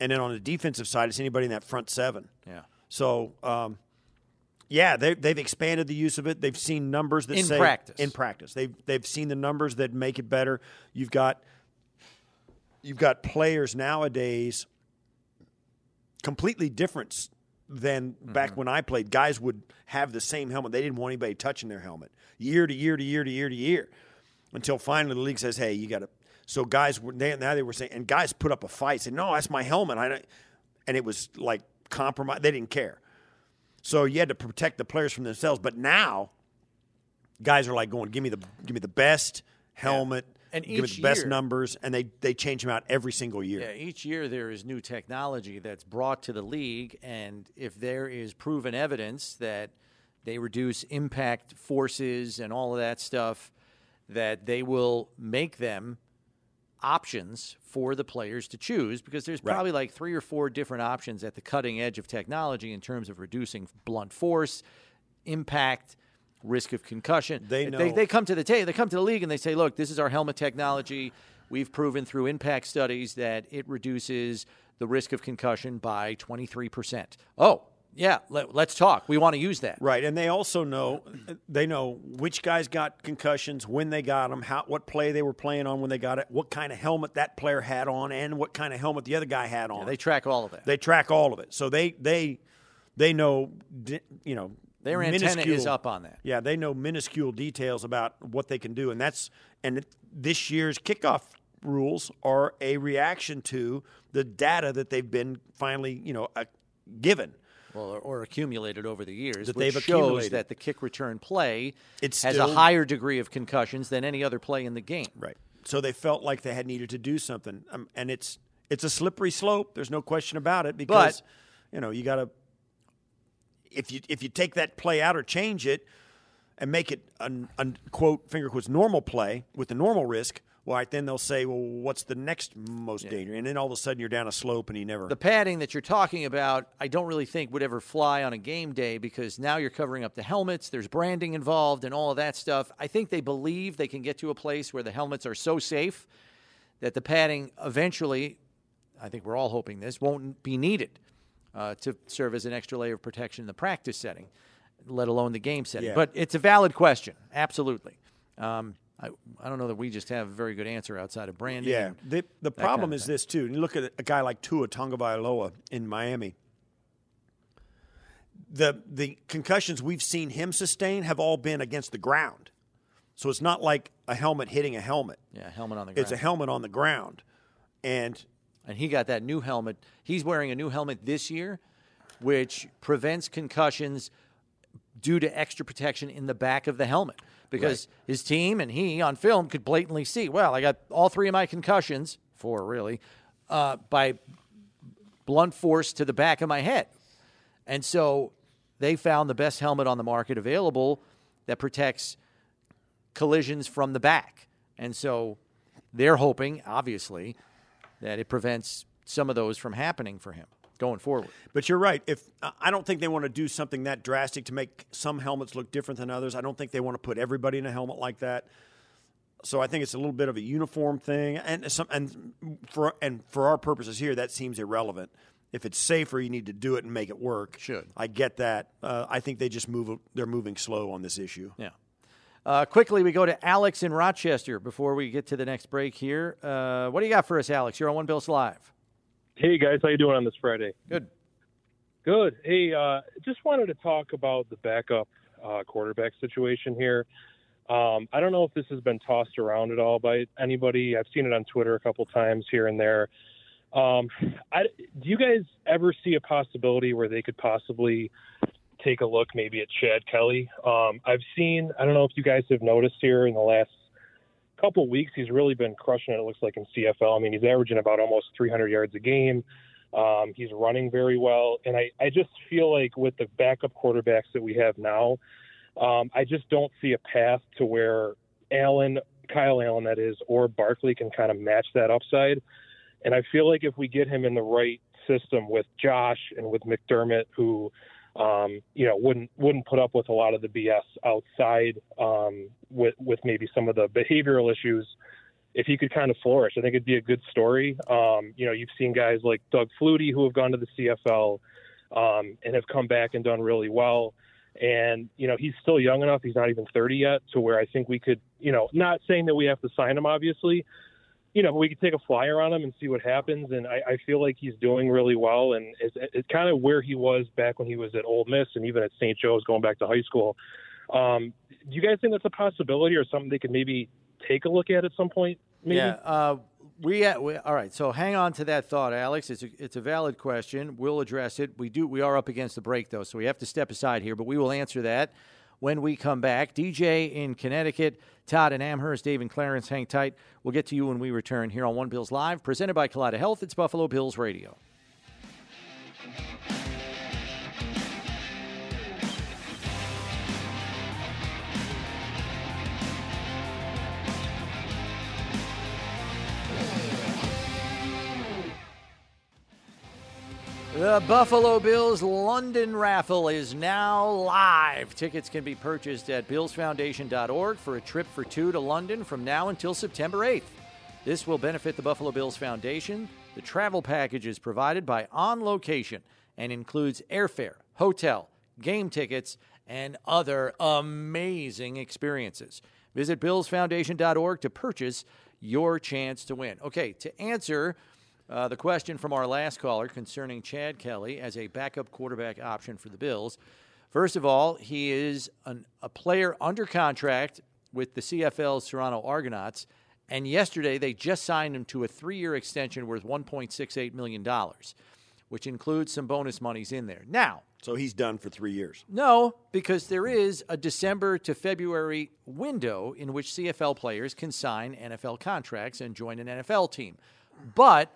And then on the defensive side, it's anybody in that front seven. yeah. So, um, yeah, they, they've expanded the use of it. They've seen numbers that In say practice. in practice. They've they've seen the numbers that make it better. You've got you've got players nowadays completely different than back when I played. Guys would have the same helmet. They didn't want anybody touching their helmet year to year to year to year to year until finally the league says, "Hey, you got to." So guys were they, now they were saying, and guys put up a fight, saying, "No, that's my helmet." I and it was like compromise. They didn't care. So you had to protect the players from themselves. But now, guys are like going, "Give me the give me the best helmet." And give me the best year- numbers, and they, they change them out every single year. Yeah, each year there is new technology that's brought to the league, and if there is proven evidence that they reduce impact forces and all of that stuff, that they will make them options for the players to choose because there's Right. probably like three or four different options at the cutting edge of technology in terms of reducing blunt force, impact, risk of concussion. They They, know- they come to the ta- they come to the league and they say, "Look, this is our helmet technology. We've proven through impact studies that it reduces the risk of concussion by 23%." Oh, yeah, let, let's talk. We want to use that. Right, and they also know they know which guys got concussions, when they got them, how what play they were playing on when they got it, what kind of helmet that player had on, and what kind of helmet the other guy had on. They track all of that. They track all of it, so they they they know you know Their antenna is up on that. Yeah, they know minuscule details about what they can do, and that's and this year's kickoff rules are a reaction to the data that they've been finally you know uh, given. Or, or accumulated over the years, That which they've shows accumulated. that the kick return play It's has still- a higher degree of concussions than any other play in the game. Right. So they felt like they had needed to do something, um, and it's it's a slippery slope. There's no question about it because you know you got to if you if you take that play out or change it and make it an, an quote finger quotes normal play with the normal risk. Right, then they'll say, well, what's the next most dangerous? And then all of a sudden you're down a slope and you never. The padding that you're talking about, I don't really think would ever fly on a game day because now you're covering up the helmets. There's branding involved and all of that stuff. I think they believe they can get to a place where the helmets are so safe that the padding eventually, I think we're all hoping this, won't be needed uh, to serve as an extra layer of protection in the practice setting, let alone the game setting. Yeah. But it's a valid question, absolutely. Um, I, I don't know that we just have a very good answer outside of branding. Yeah. The, the kind problem of is thing. this, too. You look at a guy like Tua Tagovailoa in Miami. The, the concussions we've seen him sustain have all been against the ground. So it's not like a helmet hitting a helmet. Yeah, helmet on the ground. It's a helmet on the ground. And and he got that new helmet. He's wearing a new helmet this year, which prevents concussions due to extra protection in the back of the helmet. Because his team and he on film could blatantly see, well, I got all three of my concussions, four really, uh, by blunt force to the back of my head. And so they found the best helmet on the market available that protects collisions from the back. And so they're hoping, obviously, that it prevents some of those from happening for him going forward. But you're right. If I don't think they want to do something that drastic to make some helmets look different than others. I don't think they want to put everybody in a helmet like that. So I think it's a little bit of a uniform thing, and some and for and for our purposes here, that seems irrelevant. If it's safer, you need to do it and make it work. Should. I get that? Uh, I think they just move. They're moving slow on this issue. Yeah. Uh, quickly, we go to Alex in Rochester before we get to the next break here. Uh, what do you got for us, Alex? You're on One Bills Live. Hey guys, how you doing on this Friday? Good. Good. Hey, uh, just wanted to talk about the backup uh, quarterback situation here. Um, I don't know if this has been tossed around at all by anybody. I've seen it on Twitter a couple times here and there. Um, I, do you guys ever see a possibility where they could possibly take a look maybe at Chad Kelly? Um, I've seen, I don't know if you guys have noticed here in the last couple weeks, he's really been crushing it, it looks like, in CFL. I mean, he's averaging about almost 300 yards a game. Um, he's running very well. And I, I just feel like with the backup quarterbacks that we have now, um, I just don't see a path to where Allen, Kyle Allen, that is, or Barkley can kind of match that upside. And I feel like if we get him in the right system with Josh and with McDermott, who um, you know wouldn't wouldn't put up with a lot of the BS outside um, with with maybe some of the behavioral issues. If he could kind of flourish, I think it'd be a good story. Um, you know, you've seen guys like Doug Flutie who have gone to the CFL um, and have come back and done really well. And, you know, he's still young enough. He's not even 30 yet to where I think we could, you know, not saying that we have to sign him, obviously, you know, we could take a flyer on him and see what happens. And I, I feel like he's doing really well. And it's, it's kind of where he was back when he was at Ole Miss and even at St. Joe's going back to high school. Um, do you guys think that's a possibility or something they could maybe take a look at at some point? Maybe? Yeah. Uh, we, uh, we, all right. So hang on to that thought, Alex. It's a, it's a valid question. We'll address it. We do. We are up against the break though, so we have to step aside here. But we will answer that when we come back. DJ in Connecticut, Todd in Amherst, Dave and Clarence. Hang tight. We'll get to you when we return here on One Bills Live, presented by Kaleida Health. It's Buffalo Bills Radio. The Buffalo Bills London raffle is now live. Tickets can be purchased at billsfoundation.org for a trip for two to London from now until September 8th. This will benefit the Buffalo Bills Foundation. The travel package is provided by On Location and includes airfare, hotel, game tickets, and other amazing experiences. Visit billsfoundation.org to purchase your chance to win. Okay, to answer uh, the question from our last caller concerning Chad Kelly as a backup quarterback option for the Bills. First of all, he is an, a player under contract with the CFL's Toronto Argonauts, and yesterday they just signed him to a three year extension worth $1.68 million, which includes some bonus monies in there. Now, So he's done for three years. no, because there is a December to February window in which CFL players can sign NFL contracts and join an NFL team. But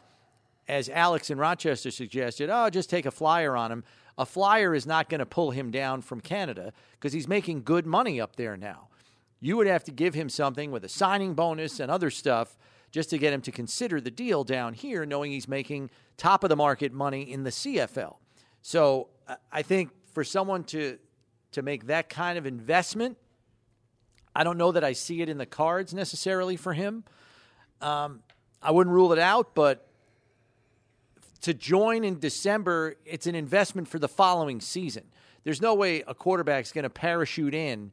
as Alex in Rochester suggested, oh, just take a flyer on him. A flyer is not going to pull him down from Canada because he's making good money up there now. You would have to give him something with a signing bonus and other stuff just to get him to consider the deal down here, knowing he's making top of the market money in the CFL. So I think for someone to to make that kind of investment, I don't know that I see it in the cards necessarily for him. Um, I wouldn't rule it out, but to join in December, it's an investment for the following season. There's no way a quarterback's going to parachute in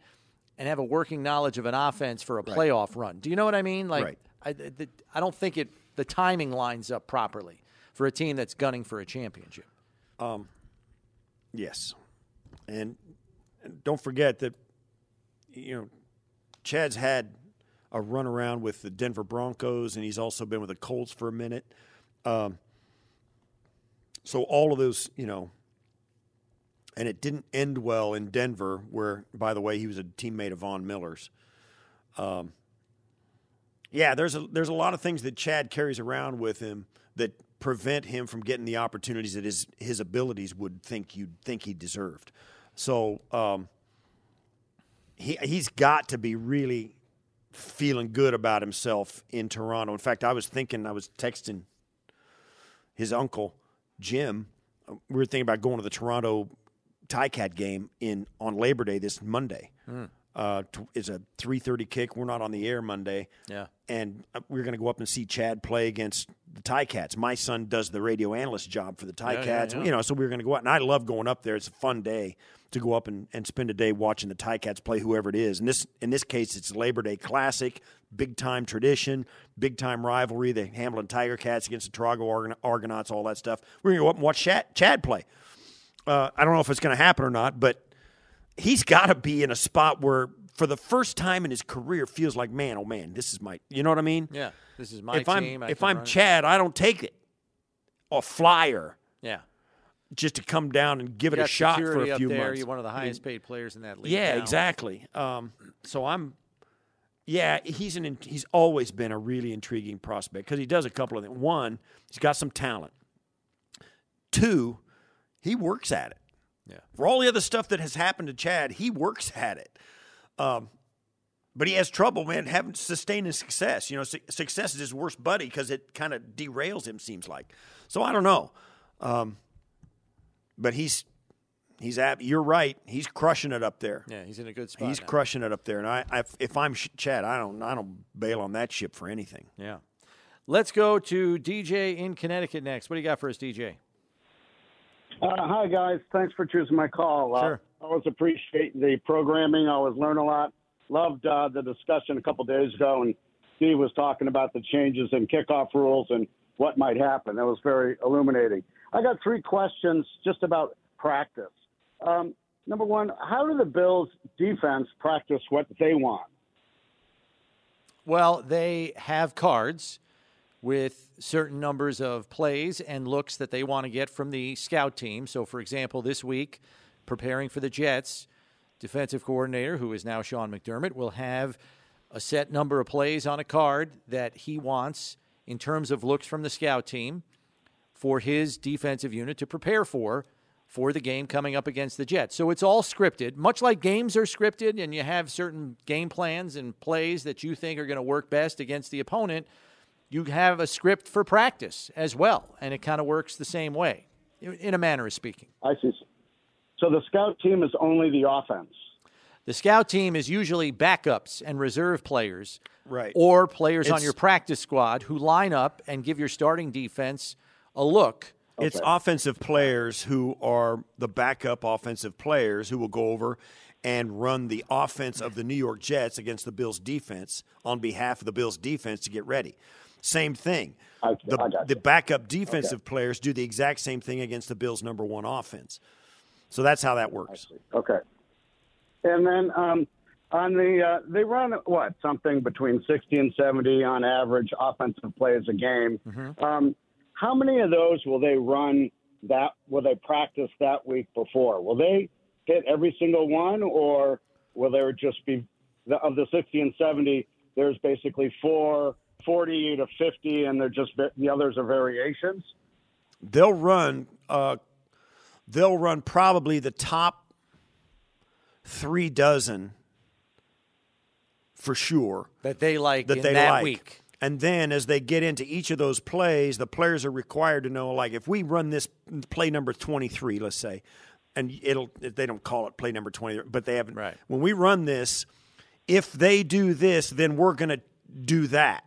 and have a working knowledge of an offense for a playoff run. Do you know what I mean? Like, Right. I, the, I don't think it the timing lines up properly for a team that's gunning for a championship. Yes, and and don't forget that you know Chad's had a run around with the Denver Broncos, and he's also been with the Colts for a minute. Um, so all of those, you know, and it didn't end well in Denver, where, by the way, he was a teammate of Von Miller's. Um, yeah, there's a there's a lot of things that Chad carries around with him that prevent him from getting the opportunities that his his abilities would think you'd think he deserved. So um, he he's got to be really feeling good about himself in Toronto. In fact, I was thinking, I was texting his uncle Jim. We were thinking about going to the Toronto Cat game in on Labor Day this Monday. Mm. Uh, it's a three thirty kick. We're not on the air Monday. Yeah, and uh, we're going to go up and see Chad play against the Ticats. My son does the radio analyst job for the Ticats. Yeah, yeah, yeah. You know, so we are going to go out, and I love going up there. It's a fun day to go up and, and spend a day watching the Ticats play whoever it is. And this in this case, it's Labor Day Classic, big time tradition, big time rivalry. The Hamilton Tiger Cats against the Toronto Argon- Argonauts, all that stuff. We're going to go up and watch Chad, Chad play. Uh, I don't know if it's going to happen or not, but he's got to be in a spot where, for the first time in his career, feels like, man, oh man, this is my. You know what I mean? yeah. This is my if team. I'm I if I'm it. Chad, I don't take it. A flyer yeah, just to come down and give You it a shot for a few there. months. You're one of the highest paid players in that league. yeah, now. exactly. Um, so I'm. Yeah, he's an he's always been a really intriguing prospect because he does a couple of things. One, he's got some talent. Two, he works at it. Yeah. For all the other stuff that has happened to Chad, he works at it. Um, but he has trouble, man, having sustaining success. You know, su- success is his worst buddy because it kind of derails him. Seems like. So I don't know. Um, but he's he's at. You're right. He's crushing it up there. Yeah, he's in a good spot. He's now. crushing it up there. And I, I if I'm Sh- Chad, I don't I don't bail on that ship for anything. Yeah. Let's go to DJ in Connecticut next. What do you got for us, DJ? Uh, hi, guys. Thanks for choosing my call. Uh, Sure. I always appreciate the programming. I always learn a lot. Loved uh, the discussion a couple days ago, and Steve was talking about the changes in kickoff rules and what might happen. That was very illuminating. I got three questions just about practice. Um, number one, how do the Bills' defense practice what they want? Well, they have cards with certain numbers of plays and looks that they want to get from the scout team. So, for example, this week, preparing for the Jets, defensive coordinator, who is now Sean McDermott, will have a set number of plays on a card that he wants in terms of looks from the scout team for his defensive unit to prepare for for the game coming up against the Jets. So it's all scripted, much like games are scripted and you have certain game plans and plays that you think are going to work best against the opponent. You have a script for practice as well, and it kind of works the same way, in a manner of speaking. I see. So the scout team is only the offense. The scout team is usually backups and reserve players, Right. or players on your practice squad who line up and give your starting defense a look. It's offensive players who are the backup offensive players who will go over and run the offense of the New York Jets against the Bills defense on behalf of the Bills defense to get ready. Same thing. I- the, the backup defensive players do the exact same thing against the Bills' number one offense. So that's how that works. Okay. And then um, on the uh, they run what something between sixty and seventy on average offensive plays a game. Um, how many of those will they run that? Will they practice that week before? Will they hit every single one, or will there just be the, of the sixty and seventy? There's basically four. 40 to 50 and they're just the others are variations They'll run. Uh, they'll run probably the top three dozen for sure. that they like that in they that like. week. And then as they get into each of those plays, the players are required to know, like, if we run this play number 23, let's say, and it'll, they don't call it play number 20, but they haven't. Right. When we run this, if they do this, then we're going to do that.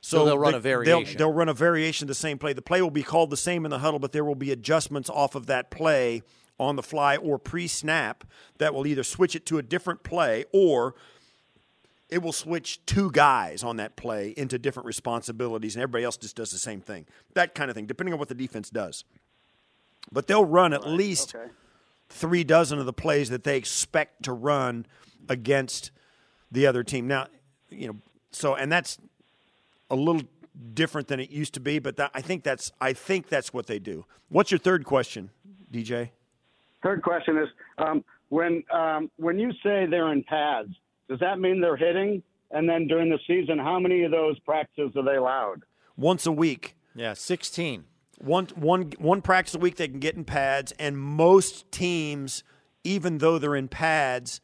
So they'll run they- a variation. They'll, they'll run a variation of the same play. The play will be called the same in the huddle, but there will be adjustments off of that play on the fly or pre snap that will either switch it to a different play or it will switch two guys on that play into different responsibilities, and everybody else just does the same thing. That kind of thing, depending on what the defense does. But they'll run at least okay three dozen of the plays that they expect to run against the other team. Now, you know, so and that's a little different than it used to be, but that, I think that's I think that's what they do. What's your third question, DJ? Third question is um, when um, when you say they're in pads, does that mean they're hitting? And then during the season, how many of those practices are they allowed? Once a week. Yeah, 16. One, one, one practice a week they can get in pads, and most teams, even though they're in pads,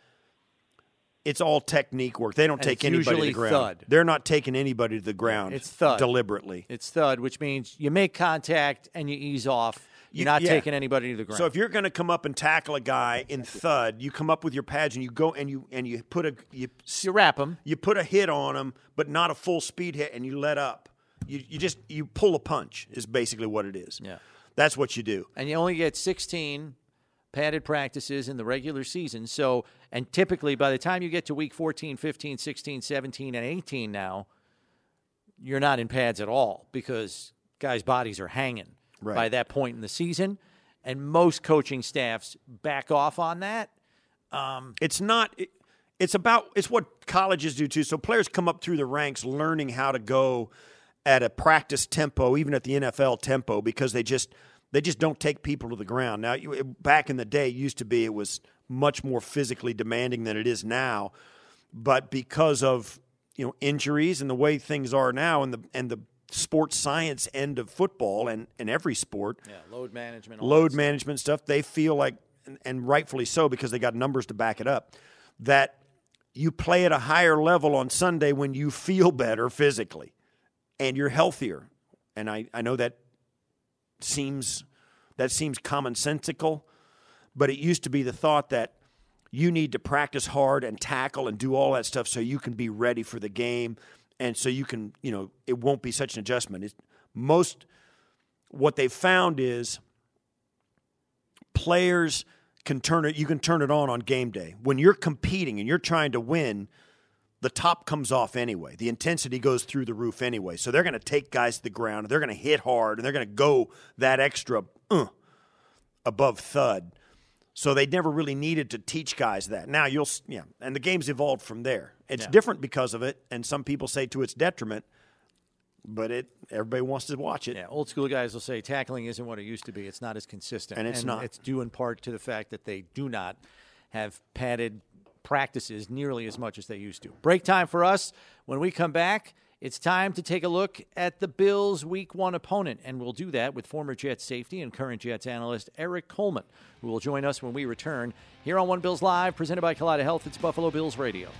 it's all technique work. They don't And take it's anybody to the ground. thud. They're not taking anybody to the ground. It's thud. deliberately. It's thud, which means you make contact and you ease off. You're You- not yeah. taking anybody to the ground. So if you're going to come up and tackle a guy in thud, you come up with your pads and you go and you and you put a you you wrap them, you put a hit on him, but not a full speed hit, and you let up. You you just you pull a punch is basically what it is. Yeah. that's what you do. and you only get 16 padded practices in the regular season. So, and typically by the time you get to week 14, 15, 16, 17, and 18 now, you're not in pads at all because guys' bodies are hanging Right. by that point in the season. And most coaching staffs back off on that. Um, it's not. It, it's about. It's what colleges do too. So players come up through the ranks, learning how to go at a practice tempo, even at the NFL tempo, because they just they just don't take people to the ground. Now, you, back in the day, it used to be it was much more physically demanding than it is now, but because of you know injuries and the way things are now, and the and the sports science end of football and, and every sport, Yeah, load management. load management stuff, they feel like, and- and rightfully so because they got numbers to back it up, that you play at a higher level on Sunday when you feel better physically and you're healthier. And I, I know that seems that seems commonsensical, but it used to be the thought that you need to practice hard and tackle and do all that stuff so you can be ready for the game and so you can, you know, it won't be such an adjustment. It's, most what they've found is players can turn it you can turn it on on game day. When you're competing and you're trying to win the top comes off anyway. The intensity goes through the roof anyway. So they're going to take guys to the ground and they're going to hit hard and they're going to go that extra uh, above thud so they never really needed to teach guys that now you'll yeah and the game's evolved from there it's different because of it and some people say to its detriment but it everybody wants to watch it Yeah, old school guys will say tackling isn't what it used to be. It's not as consistent, And it's not. It's due in part to the fact that they do not have padded practices nearly as much as they used to. Break time for us. When we come back, it's time to take a look at the Bills' Week One opponent, and we'll do that with former Jets safety and current Jets analyst Erik Coleman, who will join us when we return here on One Bills Live, presented by Kaleida Health. It's Buffalo Bills Radio.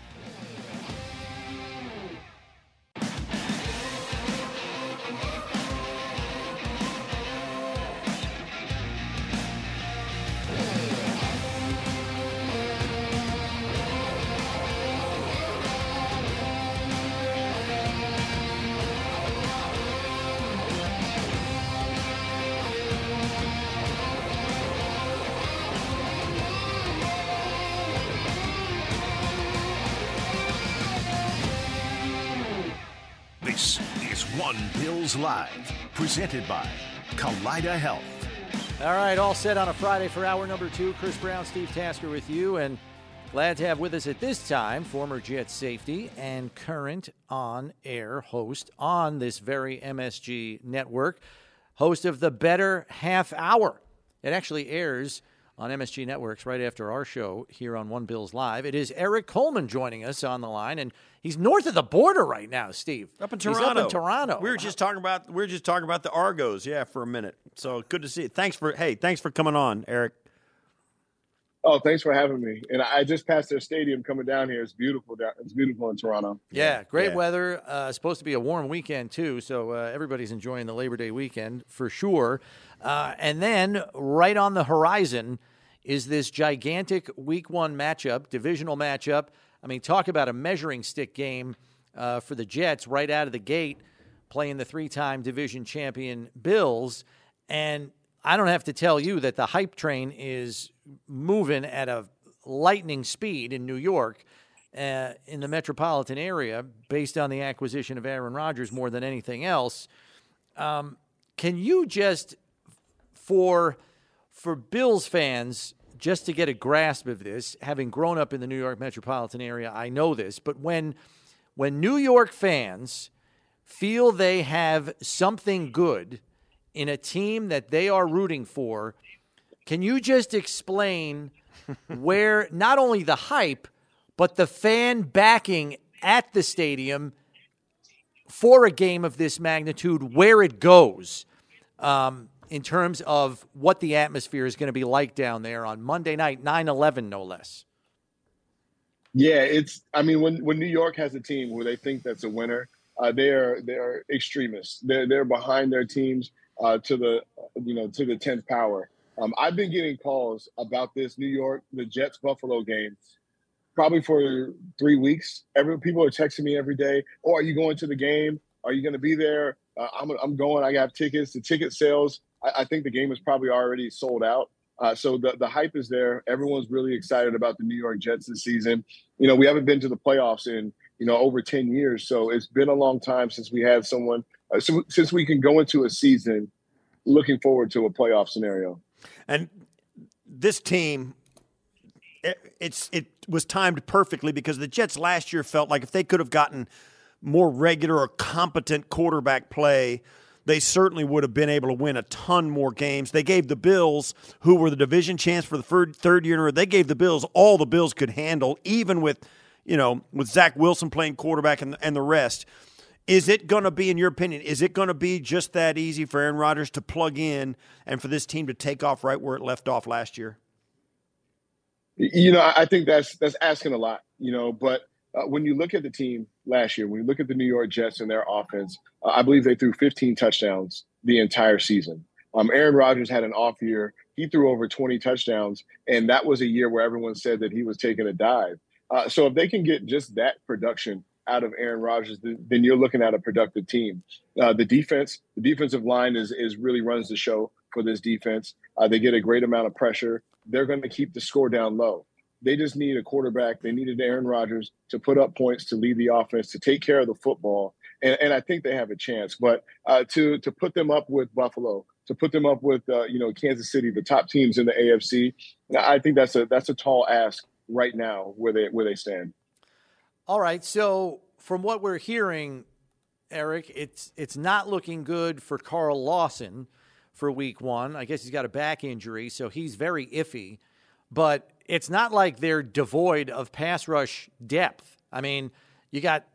Bills Live, presented by Kaleida Health. All right, all set on a Friday for hour number two. Chris Brown, Steve Tasker with you, and glad to have with us at this time former Jet safety and current on air host on this very MSG network, host of the Better Half Hour. It actually airs on MSG Networks right after our show here on One Bills Live. It is Erik Coleman joining us on the line, and he's north of the border right now, Steve. Up in He's Toronto. up in Toronto. We were just talking about we were just talking about the Argos, yeah, for a minute. So good to see you. Thanks for hey, thanks for coming on, Erik. Oh, thanks for having me. And I just passed their stadium coming down here. It's beautiful. Down, it's beautiful in Toronto. Yeah, great yeah. weather. Uh, supposed to be a warm weekend too, so uh, everybody's enjoying the Labor Day weekend for sure. Uh, and then right on the horizon is this gigantic Week One matchup, divisional matchup. I mean, talk about a measuring stick game uh, for the Jets right out of the gate, playing the three-time division champion Bills. And I don't have to tell you that the hype train is moving at a lightning speed in New York uh, in the metropolitan area based on the acquisition of Aaron Rodgers more than anything else. Um, can you just, for for Bills fans, just to get a grasp of this, having grown up in the New York metropolitan area, I know this, but when when New York fans feel they have something good in a team that they are rooting for, can you just explain [laughs] where not only the hype, but the fan backing at the stadium for a game of this magnitude, where it goes? Um, in terms of what the atmosphere is going to be like down there on Monday night, 9 11, no less? Yeah, it's. I mean, when when New York has a team where they think that's a winner, uh, they are they are extremists. They're they're behind their teams uh, to the you know to the tenth power. Um, I've been getting calls about this New York the Jets Buffalo game probably for three weeks. Every people are texting me every day. Oh, are you going to the game? Are you going to be there? Uh, I'm I'm going. I got tickets. The ticket sales. I, I think the game is probably already sold out. Uh, so the, the hype is there. Everyone's really excited about the New York Jets this season. You know, we haven't been to the playoffs in you know over ten years, so it's been a long time since we had someone uh, so, since we can go into a season looking forward to a playoff scenario. And this team, it, it's it was timed perfectly because the Jets last year felt like if they could have gotten more regular or competent quarterback play they certainly would have been able to win a ton more games. They gave the Bills, who were the division champs for the third, year in a row, they gave the Bills all the Bills could handle, even with, you know, with Zach Wilson playing quarterback and, and the rest. Is it going to be, in your opinion, is it going to be just that easy for Aaron Rodgers to plug in and for this team to take off right where it left off last year? You know, I think that's that's asking a lot. You know, but uh, when you look at the team last year, when you look at the New York Jets and their offense, uh, I believe they threw 15 touchdowns the entire season. Um, Aaron Rodgers had an off year. He threw over 20 touchdowns, and that was a year where everyone said that he was taking a dive. Uh, so if they can get just that production out of Aaron Rodgers, then you're looking at a productive team. Uh, the defense, the defensive line is is really runs the show for this defense. Uh, they get a great amount of pressure. They're going to keep the score down low. They just need a quarterback. They needed Aaron Rodgers to put up points, to lead the offense, to take care of the football, and, and I think they have a chance. But uh, to to put them up with Buffalo, to put them up with uh, you know Kansas City, the top teams in the AFC, I think that's a that's a tall ask right now where they where they stand. All right, so from what we're hearing, Erik, it's it's not looking good for Carl Lawson for Week One. I guess he's got a back injury, so he's very iffy. But it's not like they're devoid of pass rush depth. I mean, you got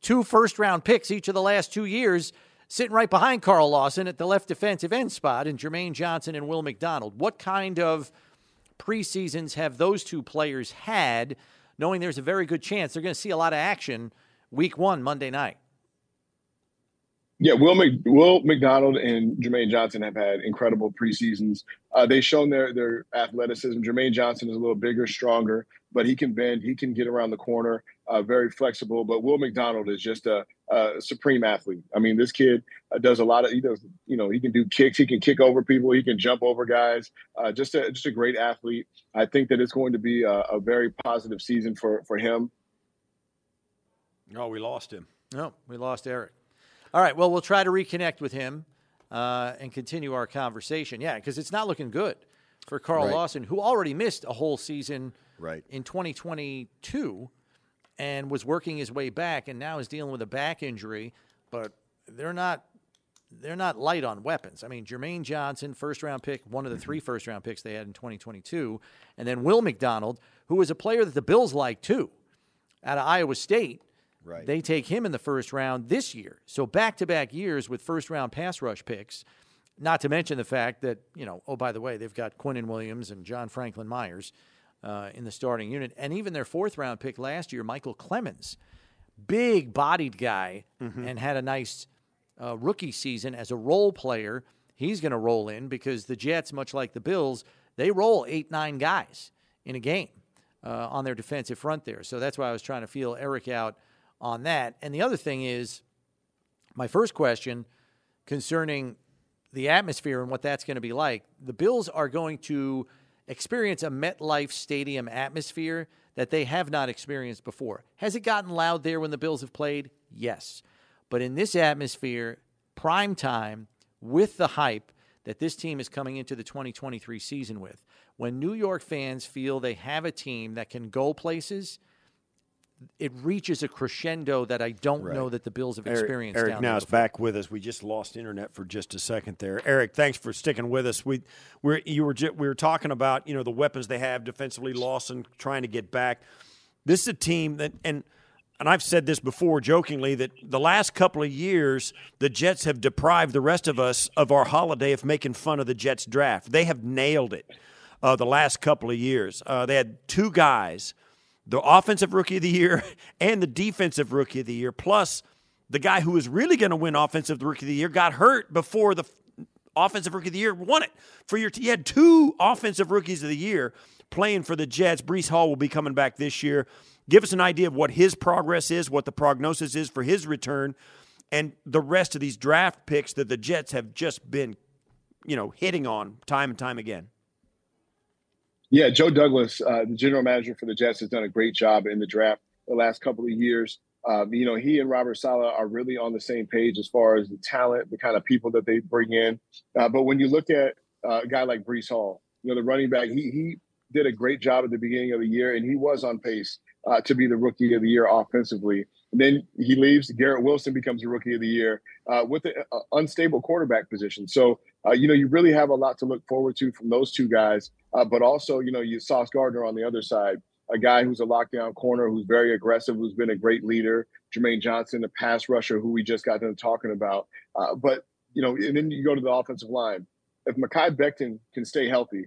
two first round picks each of the last two years sitting right behind Carl Lawson at the left defensive end spot and Jermaine Johnson and Will McDonald. What kind of preseasons have those two players had, knowing there's a very good chance they're going to see a lot of action week one, Monday night? Yeah, Will Mc, Will McDonald and Jermaine Johnson have had incredible preseasons. Uh, they've shown their their athleticism. Jermaine Johnson is a little bigger, stronger, but he can bend, he can get around the corner, uh, very flexible. But Will McDonald is just a, a supreme athlete. I mean, this kid uh, does a lot of he does you know he can do kicks, he can kick over people, he can jump over guys. Uh, just a just a great athlete. I think that it's going to be a, a very positive season for for him. Oh, we lost him. No, we lost Erik. All right. Well, we'll try to reconnect with him uh, and continue our conversation. Yeah, because it's not looking good for Carl right. Lawson, who already missed a whole season right. in 2022 and was working his way back, and now is dealing with a back injury. But they're not they're not light on weapons. I mean, Jermaine Johnson, first round pick, one of the three first round picks they had in 2022, and then Will McDonald, who was a player that the Bills like too, out of Iowa State Right. They take him in the first round this year. So back to back years with first round pass rush picks. Not to mention the fact that, you know, oh, by the way, they've got Quinnen Williams and John Franklin Myers uh, in the starting unit. And even their fourth round pick last year, Michael Clemons, big bodied guy, mm-hmm. and had a nice uh, rookie season as a role player. He's going to roll in because the Jets, much like the Bills, they roll eight, nine guys in a game uh, on their defensive front there. So that's why I was trying to feel Erik out on that. And the other thing is my first question concerning the atmosphere and what that's going to be like. The Bills are going to experience a MetLife Stadium atmosphere that they have not experienced before. Has it gotten loud there when the Bills have played? Yes. But in this atmosphere, prime time, with the hype that this team is coming into the 2023 season with, when New York fans feel they have a team that can go places – it reaches a crescendo that I don't right. know that the Bills have experienced. Erik, Erik now is back with us. We just lost internet for just a second there. Erik, thanks for sticking with us. We we you were we were talking about you know the weapons they have defensively. Lawson trying to get back. This is a team that and. And I've said this before jokingly that the last couple of years, the Jets have deprived the rest of us of our holiday of making fun of the Jets draft. They have nailed it uh, the last couple of years. Uh, they had two guys the offensive rookie of the year [laughs] and the defensive rookie of the year, plus the guy who was really going to win offensive rookie of the year got hurt before the offensive rookie of the year won it for your. T- you had two offensive rookies of the year playing for the Jets. Breece Hall will be coming back this year. Give us an idea of what his progress is, what the prognosis is for his return, and the rest of these draft picks that the Jets have just been, you know, hitting on time and time again. Yeah, Joe Douglas, uh, the general manager for the Jets, has done a great job in the draft the last couple of years. Um, you know, he and Robert Saleh are really on the same page as far as the talent, the kind of people that they bring in. Uh, but when you look at uh, a guy like Breece Hall, you know, the running back, he he did a great job at the beginning of the year, and he was on pace uh, to be the rookie of the year offensively. And then he leaves. Garrett Wilson becomes the rookie of the year uh, with an unstable quarterback position. So, uh, you know, you really have a lot to look forward to from those two guys. Uh, but also, you know, you Sauce Gardner on the other side, a guy who's a lockdown corner, who's very aggressive, who's been a great leader. Jermaine Johnson, a pass rusher, who we just got done talking about. Uh, but you know, and then you go to the offensive line. If Mekhi Becton can stay healthy,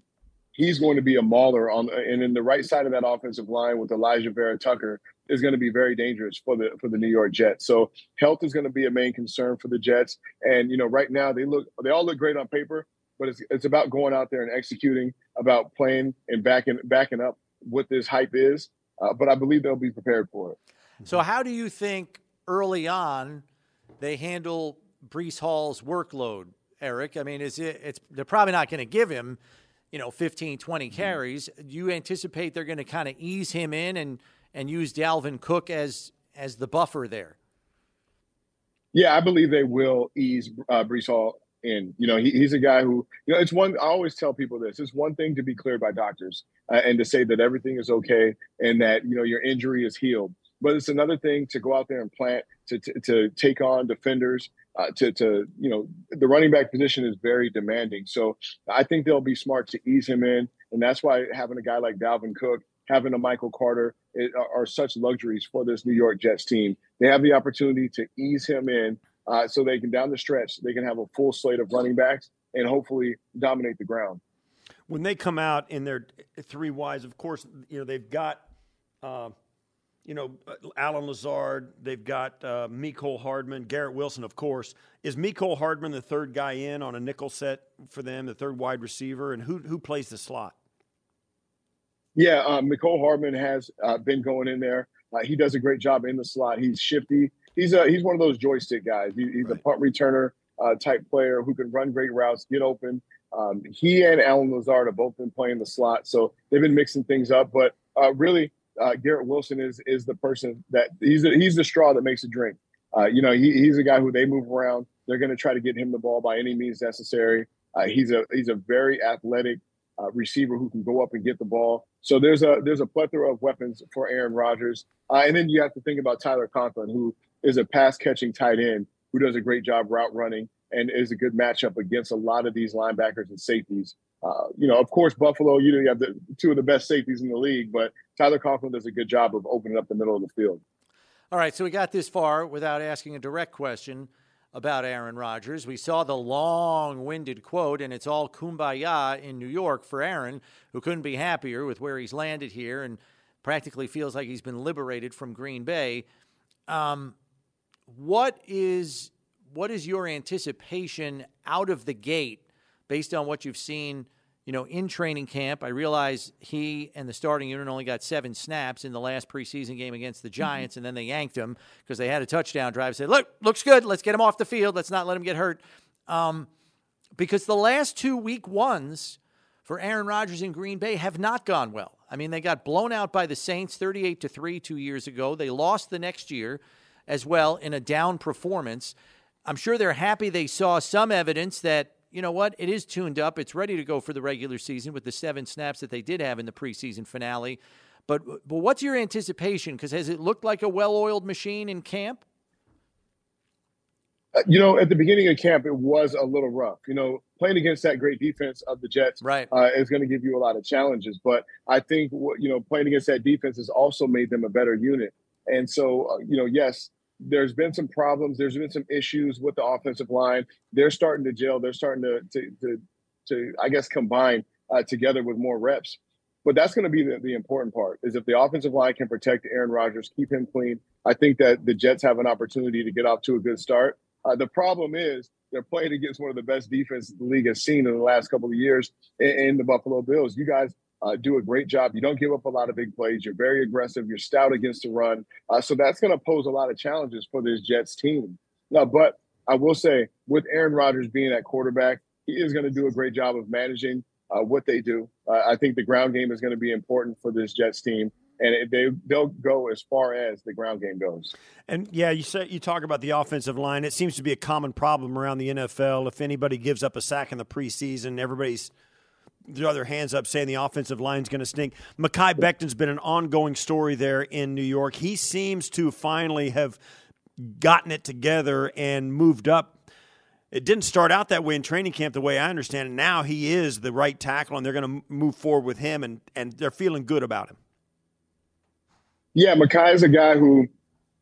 he's going to be a mauler on and in the right side of that offensive line with Elijah Vera-Tucker is going to be very dangerous for the for the New York Jets. So health is going to be a main concern for the Jets. And you know, right now they look they all look great on paper, but it's it's about going out there and executing, about playing and backing backing up what this hype is. Uh, but I believe they'll be prepared for it. So how do you think early on they handle Breece Hall's workload, Erik? I mean, is it it's they're probably not going to give him you know 15 20 mm-hmm. carries do you anticipate they're going to kind of ease him in and and use Dalvin Cook as as the buffer there. Yeah i believe they will ease uh, Breece Hall in. You know he, he's a guy who you know it's one i always tell people this it's one thing to be cleared by doctors uh, and to say that everything is okay and that you know your injury is healed. But it's another thing to go out there and plant to, to, to take on defenders uh, to to you know the running back position is very demanding. So I think they'll be smart to ease him in, and that's why having a guy like Dalvin Cook, having a Michael Carter it, are, such luxuries for this New York Jets team. They have the opportunity to ease him in, uh, so they can down the stretch they can have a full slate of running backs and hopefully dominate the ground. When they come out in their three wides, of course, you know they've got. Uh, you know, Allen Lazard. They've got uh, Hardman, Garrett Wilson, of course. Is Mecole Hardman the third guy in on a nickel set for them, the third wide receiver, and who who plays the slot? Yeah, um, Mecole Hardman has uh, been going in there. Uh, he does a great job in the slot. He's shifty. He's a he's one of those joystick guys. He, he's right. a punt returner uh, type player who can run great routes, get open. Um, he and Allen Lazard have both been playing the slot, so they've been mixing things up. But uh, really, uh, Garrett Wilson is is the person that he's the, he's the straw that makes a drink. Uh, you know, he, he's a guy who they move around. They're going to try to get him the ball by any means necessary. Uh, he's a he's a very athletic uh, receiver who can go up and get the ball. So there's a there's a plethora of weapons for Aaron Rodgers. Uh, and then you have to think about Tyler Conklin, who is a pass catching tight end who does a great job route running and is a good matchup against a lot of these linebackers and safeties. Uh, you know, of course, Buffalo, you know, you have the two of the best safeties in the league, but Tyler Conklin does a good job of opening up the middle of the field. All right, so we got this far without asking a direct question about Aaron Rodgers. We saw the long winded quote, and it's all kumbaya in New York for Aaron, who couldn't be happier with where he's landed here and practically feels like he's been liberated from Green Bay. Um, what is what is your anticipation out of the gate based on what you've seen you know, in training camp, I realize he and the starting unit only got seven snaps in the last preseason game against the mm-hmm. Giants, mm-hmm. and then they yanked him because they had a touchdown drive. Said, "Look, looks good. Let's get him off the field. Let's not let him get hurt." Um, because the last two week ones for Aaron Rodgers in Green Bay have not gone well. I mean, they got blown out by the Saints, thirty-eight to three, two years ago. They lost the next year as well in a down performance. I'm sure they're happy they saw some evidence that you know what? It is tuned up. It's ready to go for the regular season with the seven snaps that they did have in the preseason finale. But but what's your anticipation? Because has it looked like a well-oiled machine in camp? Uh, you know, at the beginning of camp, it was a little rough. You know, playing against that great defense of the Jets right. uh, is going to give you a lot of challenges. But I think you know, playing against that defense has also made them a better unit. And so, uh, you know, yes, there's been some problems. There's been some issues with the offensive line. They're starting to gel. They're starting to to to, to I guess combine uh, together with more reps. But that's going to be the, the important part is if the offensive line can protect Aaron Rodgers, keep him clean. I think that the Jets have an opportunity to get off to a good start. Uh, the problem is they're playing against one of the best defense the league has seen in the last couple of years in, in the Buffalo Bills. You guys uh, do a great job. You don't give up a lot of big plays. You're very aggressive. You're stout against the run. Uh, so that's going to pose a lot of challenges for this Jets team. Now, but I will say, with Aaron Rodgers being at quarterback, he is going to do a great job of managing uh, what they do. Uh, I think the ground game is going to be important for this Jets team and they they'll go as far as the ground game goes. And yeah, you say you talk about the offensive line. It seems to be a common problem around the NFL. If anybody gives up a sack in the preseason, everybody's throw their hands up saying the offensive line's going to stink. Mekhi Becton's been an ongoing story there in New York. He seems to finally have gotten it together and moved up. It didn't start out that way in training camp, the way I understand it. Now he is the right tackle, and they're going to move forward with him, and, and they're feeling good about him. Yeah, Mekhi is a guy who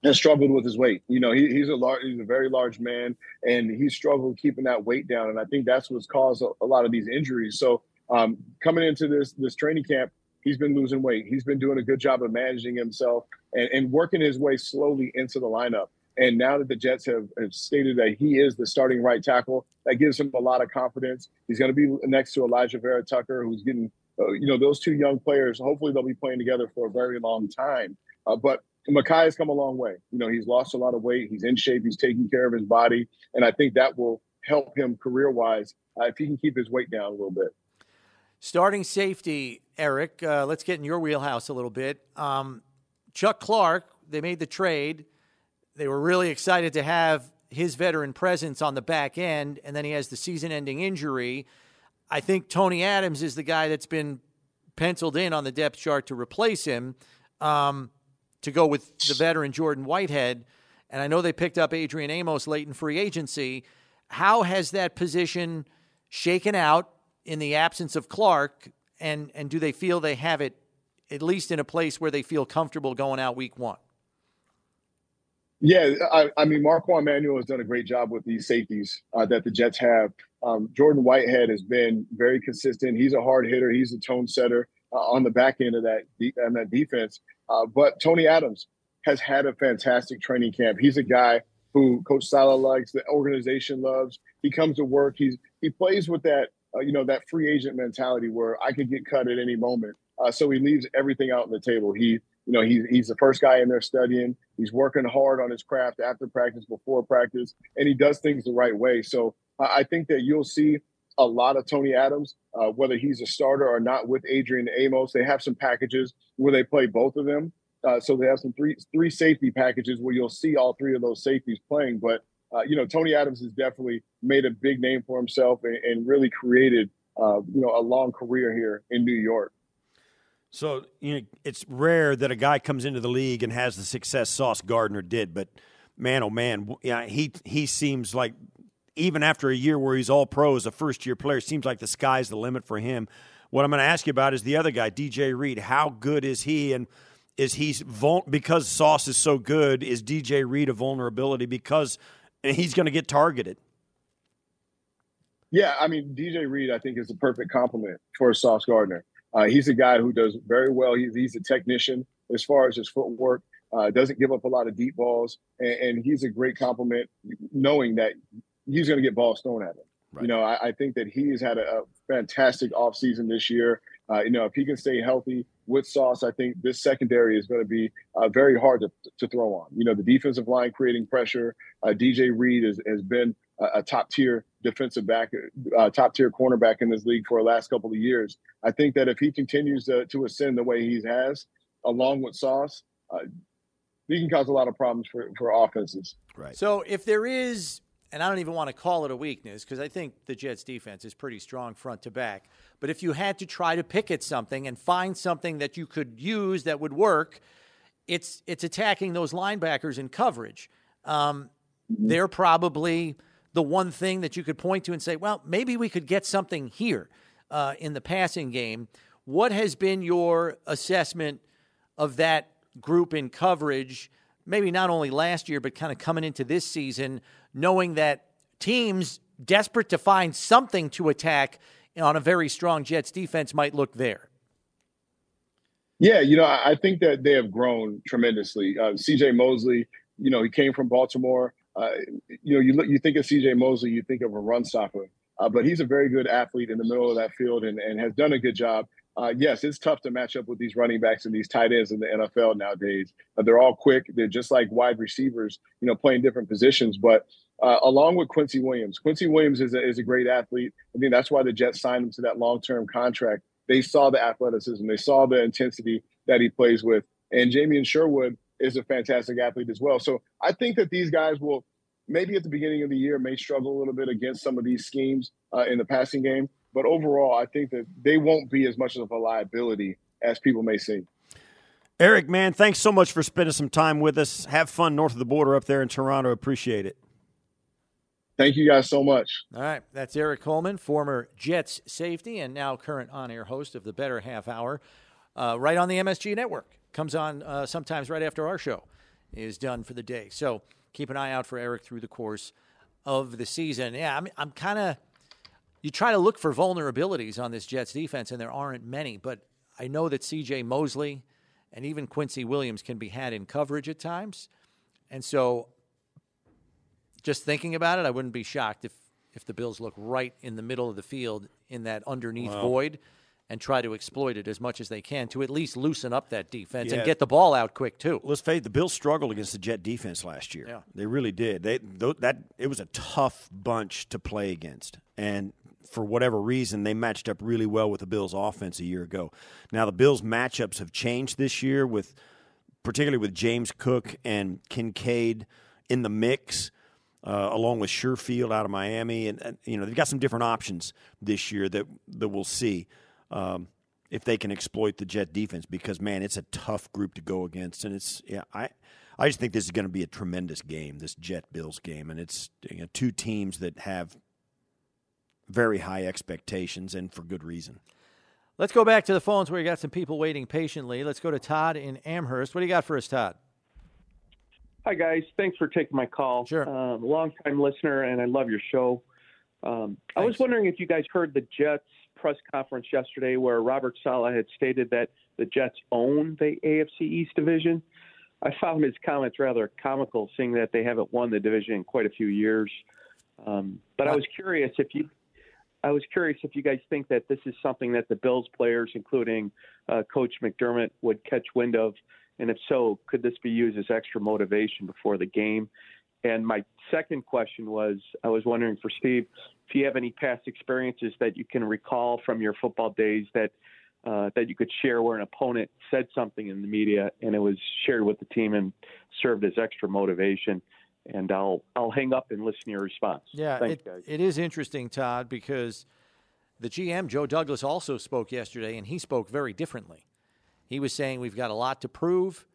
has struggled with his weight. You know, he, he's a large, he's a very large man, and he's struggled keeping that weight down. And I think that's what's caused a, a lot of these injuries. So um, coming into this this training camp, he's been losing weight. He's been doing a good job of managing himself and, and working his way slowly into the lineup. And now that the Jets have, have, stated that he is the starting right tackle, that gives him a lot of confidence. He's going to be next to Elijah Vera-Tucker, who's getting uh, you know, those two young players, hopefully they'll be playing together for a very long time. Uh, but Mekhi has come a long way. You know, he's lost a lot of weight. He's in shape. He's taking care of his body. And I think that will help him career wise uh, if he can keep his weight down a little bit. Starting safety, Erik, uh, let's get in your wheelhouse a little bit. Um, Chuck Clark, they made the trade. They were really excited to have his veteran presence on the back end, and then he has the season ending injury. I think Tony Adams is the guy that's been penciled in on the depth chart to replace him, um, to go with the veteran Jordan Whitehead. And I know they picked up Adrian Amos late in free agency. How has that position shaken out in the absence of Clark? And, and do they feel they have it at least in a place where they feel comfortable going out week one? Yeah, I, I mean, Marquand Manuel has done a great job with these safeties uh, that the Jets have. Um, Jordan Whitehead has been very consistent. He's a hard hitter. He's a tone setter uh, on the back end of that de- on that defense. Uh, but Tony Adams has had a fantastic training camp. He's a guy who Coach Saleh likes, the organization loves. He comes to work. He's he plays with that uh, you know that free agent mentality where I could get cut at any moment. Uh, so he leaves everything out on the table. He you know, he's he's the first guy in there studying. He's working hard on his craft after practice, before practice, and he does things the right way. So I think that you'll see a lot of Tony Adams, uh, whether he's a starter or not with Adrian Amos. They have some packages where they play both of them. Uh, so they have some three three safety packages where you'll see all three of those safeties playing. But uh, you know, Tony Adams has definitely made a big name for himself and, and really created uh, you know a long career here in New York. So you know, it's rare that a guy comes into the league and has the success Sauce Gardner did, but man, oh man, yeah, he he seems like even after a year where he's all pro a first year player, seems like the sky's the limit for him. What I'm going to ask you about is the other guy, DJ Reed. How good is he? And is he because Sauce is so good? Is DJ Reed a vulnerability because he's going to get targeted? Yeah, I mean DJ Reed, I think is a perfect complement for Sauce Gardner. Uh, he's a guy who does very well. He's, he's a technician as far as his footwork. Uh, doesn't give up a lot of deep balls, and, and he's a great compliment, knowing that he's going to get balls thrown at him. Right. You know, I, I, think that he's had a, a fantastic offseason this year. Uh, you know, if he can stay healthy with Sauce, I think this secondary is going to be uh, very hard to, to throw on. You know, the defensive line creating pressure. Uh, DJ Reed has, has been a, a top tier defensive back, uh, top tier cornerback in this league for the last couple of years. I think that if he continues to, to ascend the way he has, along with Sauce, uh, he can cause a lot of problems for, for offenses. Right. So if there is, and I don't even want to call it a weakness because I think the Jets defense is pretty strong front to back. But if you had to try to pick at something and find something that you could use that would work, it's it's attacking those linebackers in coverage. Um, mm-hmm. They're probably the one thing that you could point to and say, well, maybe we could get something here uh, in the passing game. What has been your assessment of that group in coverage, maybe not only last year, but kind of coming into this season, knowing that teams desperate to find something to attack on a very strong Jets defense might look there? Yeah, you know, I think that they have grown tremendously. Uh, C.J. Mosley, you know, he came from Baltimore. Uh, you know, you look, you think of C.J. Mosley, you think of a run stopper, uh, but he's a very good athlete in the middle of that field and, and has done a good job. Uh, yes, it's tough to match up with these running backs and these tight ends in the NFL nowadays. Uh, they're all quick. They're just like wide receivers, you know, playing different positions. But uh, along with Quincy Williams, Quincy Williams is a, is a great athlete. I think that's why the Jets signed him to that long term contract they saw the athleticism, they saw the intensity that he plays with. And Jamien Sherwood is a fantastic athlete as well. So I think that these guys will maybe at the beginning of the year may struggle a little bit against some of these schemes uh, in the passing game. But overall, I think that they won't be as much of a liability as people may see. Erik, man, thanks so much for spending some time with us. Have fun north of the border up there in Toronto. Appreciate it. Thank you guys so much. All right. That's Erik Coleman, former Jets safety and now current on air host of the Better Half Hour, uh, right on the MSG network. Comes on uh, sometimes right after our show is done for the day. So keep an eye out for Erik through the course of the season. Yeah, I'm, I'm kind of. You try to look for vulnerabilities on this Jets defense, and there aren't many, but I know that CJ Mosley and even Quincy Williams can be had in coverage at times. And so just thinking about it, I wouldn't be shocked if if the Bills look right in the middle of the field in that underneath wow. void and try to exploit it as much as they can to at least loosen up that defense yeah. and get the ball out quick too. Let's face it, the Bills struggled against the Jet defense last year. Yeah. They really did. They that it was a tough bunch to play against. And for whatever reason, they matched up really well with the Bills offense a year ago. Now the Bills matchups have changed this year with particularly with James Cook and Kincaid in the mix uh, along with Sherfield out of Miami, and, and, you know they've got some different options this year that that we'll see um, if they can exploit the Jet defense. Because man, it's a tough group to go against, and it's yeah I. I just think this is going to be a tremendous game, this Jet Bills game, and it's you know, two teams that have very high expectations, and for good reason. Let's go back to the phones where you got some people waiting patiently. Let's go to Todd in Amherst. What do you got for us, Todd? Hi, guys. Thanks for taking my call. Sure. Um, long time listener, and I love your show. Um, I was wondering if you guys heard the Jets press conference yesterday where Robert Saleh had stated that the Jets own the AFC East division. I found his comments rather comical, seeing that they haven't won the division in quite a few years. Um, but I was curious if you, I was curious if you guys think that this is something that the Bills players, including uh, Coach McDermott, would catch wind of and if so, could this be used as extra motivation before the game? And my second question was I was wondering for Steve if you have any past experiences that you can recall from your football days that uh, that you could share where an opponent said something in the media and it was shared with the team and served as extra motivation. And I'll I'll hang up and listen to your response. Yeah, Thanks, it, it is interesting, Todd, because the GM Joe Douglas also spoke yesterday, and he spoke very differently. He was saying we've got a lot to prove,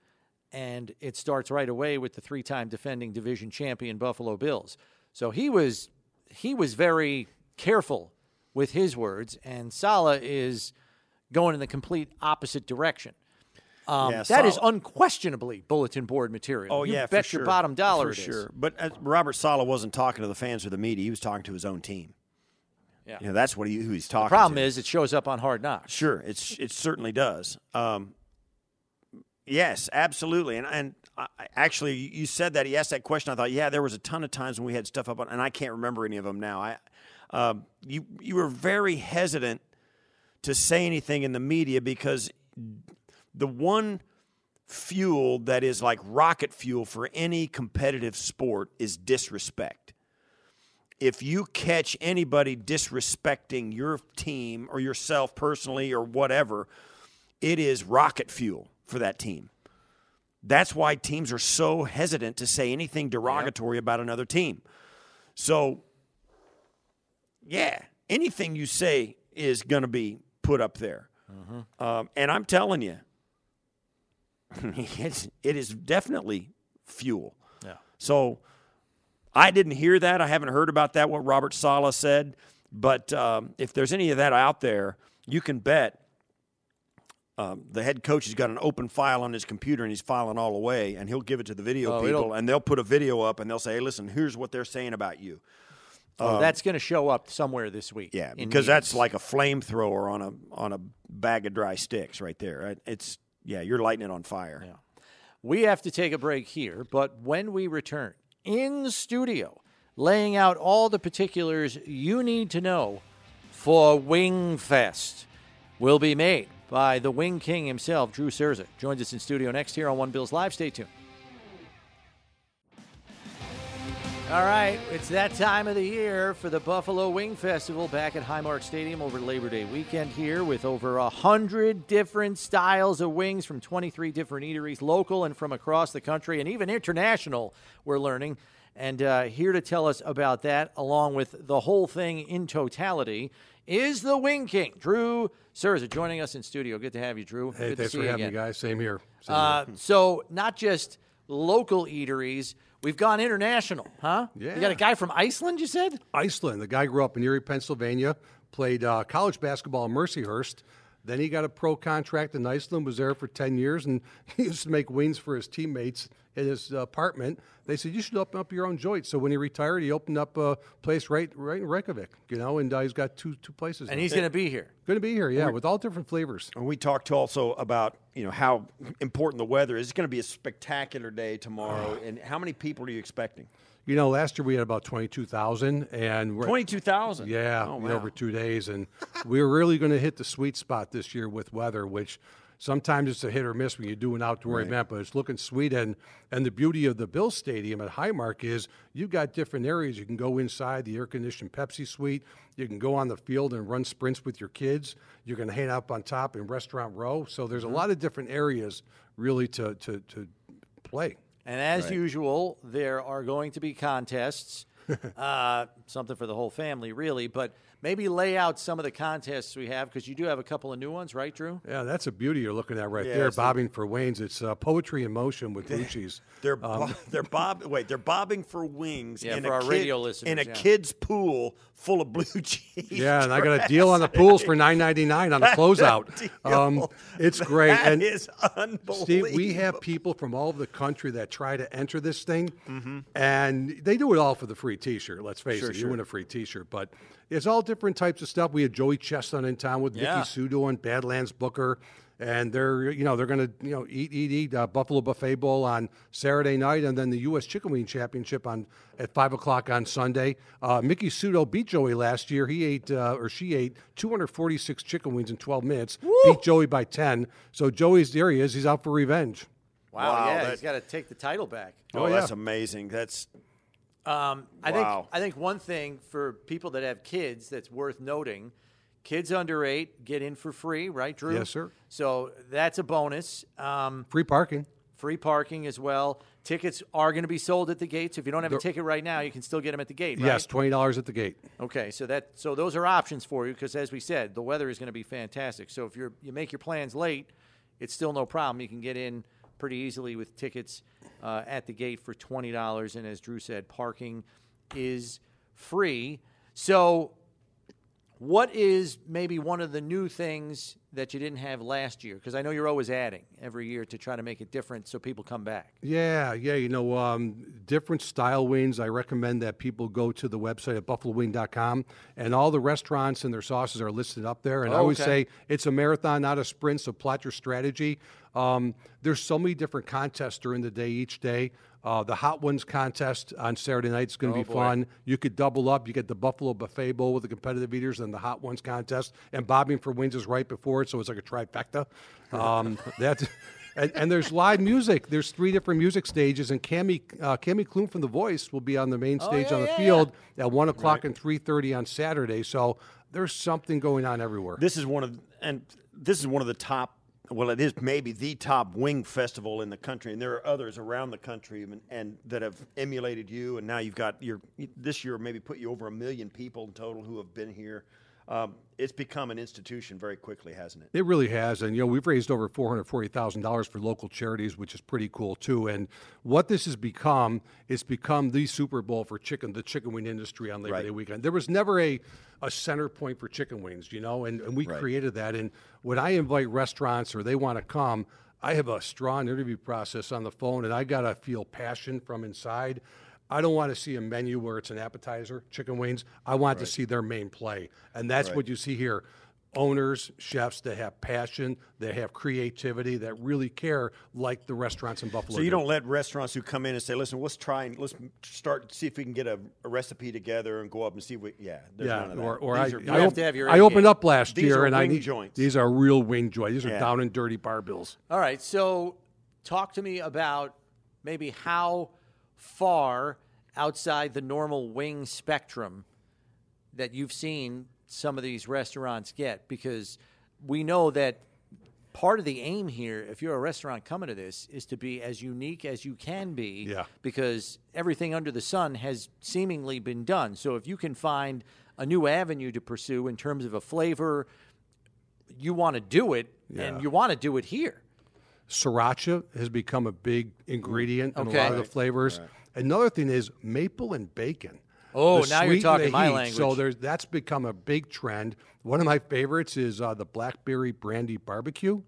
and it starts right away with the three-time defending division champion Buffalo Bills. So he was he was very careful with his words, and Saleh is going in the complete opposite direction. Um, yeah, that is unquestionably bulletin board material. Oh you yeah, bet your sure. bottom dollar for sure. But uh, Robert Saleh wasn't talking to the fans or the media; he was talking to his own team. Yeah, you know, that's what he, who he's talking. The problem to. is it shows up on Hard Knocks. Sure, it's it certainly does. Um, yes, absolutely. And and I, actually, you said that he asked that question. I thought, yeah, there was a ton of times when we had stuff up on, and I can't remember any of them now. I, um, you you were very hesitant to say anything in the media because the one fuel that is like rocket fuel for any competitive sport is disrespect if you catch anybody disrespecting your team or yourself personally or whatever, it is rocket fuel for that team. That's why teams are so hesitant to say anything derogatory yep. about another team. So, yeah, anything you say is going to be put up there. Mm-hmm. Um, and I'm telling you, [laughs] it's, it is definitely fuel. Yeah. So, I didn't hear that. I haven't heard about that, what Robert Saleh said. But um, if there's any of that out there, you can bet um, the head coach has got an open file on his computer and he's filing all away, and he'll give it to the video oh, people, and they'll put a video up and they'll say, "Hey, listen, here's what they're saying about you." Oh, um, that's going to show up somewhere this week. Yeah, because that's like a flamethrower on a on a bag of dry sticks right there. It's Yeah, you're lighting it on fire. Yeah. We have to take a break here, but when we return in studio, laying out all the particulars you need to know for Wingfest will be made by the Wing King himself, Drew Cerza. Joins us in studio next here on One Bills Live. Stay tuned. All right, it's that time of the year for the Buffalo Wing Festival back at Highmark Stadium over Labor Day weekend here with over a hundred different styles of wings from 23 different eateries, local and from across the country, and even international. We're learning, and uh, here to tell us about that, along with the whole thing in totality, is the Wing King, Drew Cerza, joining us in studio. Good to have you, Drew. Hey, Good thanks to for see you having again. me, guys. Same here. Same Uh, here. so not just local eateries, we've gone international, huh? Yeah. You got a guy from Iceland, you said? Iceland. The guy grew up in Erie, Pennsylvania, played uh, college basketball in Mercyhurst. Then he got a pro contract in Iceland, was there for 10 years, and [laughs] he used to make wings for his teammates in his apartment. They said, You should open up your own joint. So when he retired, he opened up a place right, right in Reykjavik, you know, and uh, he's got two, two places. And he's going to be here. Going to be here, yeah, with all different flavors. And we talked also about you know how important the weather is. It's going to be a spectacular day tomorrow. [sighs] and how many people are you expecting? You know, last year we had about 22,000, and we're- Twenty-two thousand. Yeah, Oh, wow. over two days, and we're really going to hit the sweet spot this year with weather, which sometimes it's a hit or miss when you do an outdoor event, but it's looking sweet. And and the beauty of the Bill Stadium at Highmark is you've got different areas. You can go inside the air conditioned Pepsi suite. You can go on the field and run sprints with your kids. You can hang up on top in restaurant row. So there's a mm-hmm. lot of different areas really to to, to play. And as usual, there are going to be contests. [laughs] uh, something for the whole family, really. But maybe lay out some of the contests we have because you do have a couple of new ones, right, Drew? Yeah, that's a beauty you're looking at right Yeah, there, it's the- bobbing for wings. It's uh, poetry in motion with Lucci's. They're bo- they're bob wait they're bobbing for wings Yeah, in for a our kid- radio listeners, in a yeah. kid's pool full of blue [laughs] cheese. Yeah, and I got a deal on the pools for nine ninety nine on the [laughs] closeout. Um, it's great. That and is unbelievable. Steve, we have people from all over the country that try to enter this thing, Mm-hmm. and they do it all for the free T-shirt. Let's face Sure, it, you win a free T-shirt, but it's all different types of stuff. We had Joey Chestnut in town with Yeah. Miki Sudo and Badlands Booker, and they're you know they're going to you know eat eat eat uh, Buffalo Buffet Bowl on Saturday night, and then the U.S. Chicken Wing Championship on at five o'clock on Sunday. Uh, Miki Sudo beat Joey last year. He ate uh, or she ate 246 chicken wings in 12 minutes. Beat Joey by 10. So Joey's there. He is. He's out for revenge. Wow, Wow, yeah, that- he's got to take the title back. Oh, Oh, that's amazing. That's Um, I Wow. think I think one thing for people that have kids that's worth noting: kids under eight get in for free, right, Drew? Yes, sir. So that's a bonus. Um, Free parking. free parking as well. Tickets are going to be sold at the gate. So if you don't have a ticket right now, you can still get them at the gate. Right? Yes, twenty dollars at the gate. Okay, so that so those are options for you because as we said, the weather is going to be fantastic. So if you're you make your plans late, it's still no problem. You can get in pretty easily with tickets uh, at the gate for twenty dollars, and as Drew said, parking is free. So, what is maybe one of the new things that you didn't have last year? Because I know you're always adding every year to try to make it different so people come back. Yeah, yeah. You know, um, different style wings. I recommend that people go to the website at buffalowing.com, and all the restaurants and their sauces are listed up there. And I Oh, always okay. say it's a marathon, not a sprint. So plot your strategy. Um, there's so many different contests during the day each day. Uh, the Hot Ones contest on Saturday night is going to Oh, be boy. fun. You could double up. You get the Buffalo Buffet Bowl with the competitive eaters and the Hot Ones contest. And bobbing for wings is right before it, so it's like a trifecta. Um, that's and, and there's live music. There's three different music stages, and Cami uh, Cami Clune from The Voice will be on the main stage Oh, yeah, on the yeah, field at one o'clock and three thirty on Saturday. So there's something going on everywhere. this is one of and this is one of the top well it is maybe the top wing festival in the country and there are others around the country and, and that have emulated you and now you've got your this year maybe put you over a million people in total who have been here um, it's become an institution very quickly hasn't it It really has, and you know we've raised over four hundred forty thousand dollars for local charities, which is pretty cool too. And what this has become, it's become the Super Bowl for chicken, the chicken wing industry on Labor Right. Day weekend. There was never a a center point for chicken wings, you know, and, and we Right. created that. And when I invite restaurants or they want to come, I have a strong interview process on the phone, and I gotta feel passion from inside. I don't want to see a menu where it's an appetizer, chicken wings. I want to see their main play, and that's what you see here owners, chefs that have passion, that have creativity, that really care, like the restaurants in Buffalo. So you do. don't let restaurants who come in and say, "Listen, let's try and let's start see if we can get a, a recipe together and go up and see what." Yeah, there's yeah, none of that. or, or I, These are- I, have op- to have your I A opened game. up last These year are and I wing need joints. these are real wing joints. These are Yeah. down and dirty bar bills. All right, so talk to me about maybe how far outside the normal wing spectrum that you've seen some of these restaurants get because we know that part of the aim here if you're a restaurant coming to this is to be as unique as you can be Yeah. because everything under the sun has seemingly been done. So if you can find a new avenue to pursue in terms of a flavor you want to do it and you want to do it here Sriracha has become a big ingredient in Okay. a lot of the Right. flavors. Another thing is maple and bacon. Oh, The now you're talking my heat. language. So there's that's become a big trend. One of my favorites is uh, the blackberry brandy barbecue.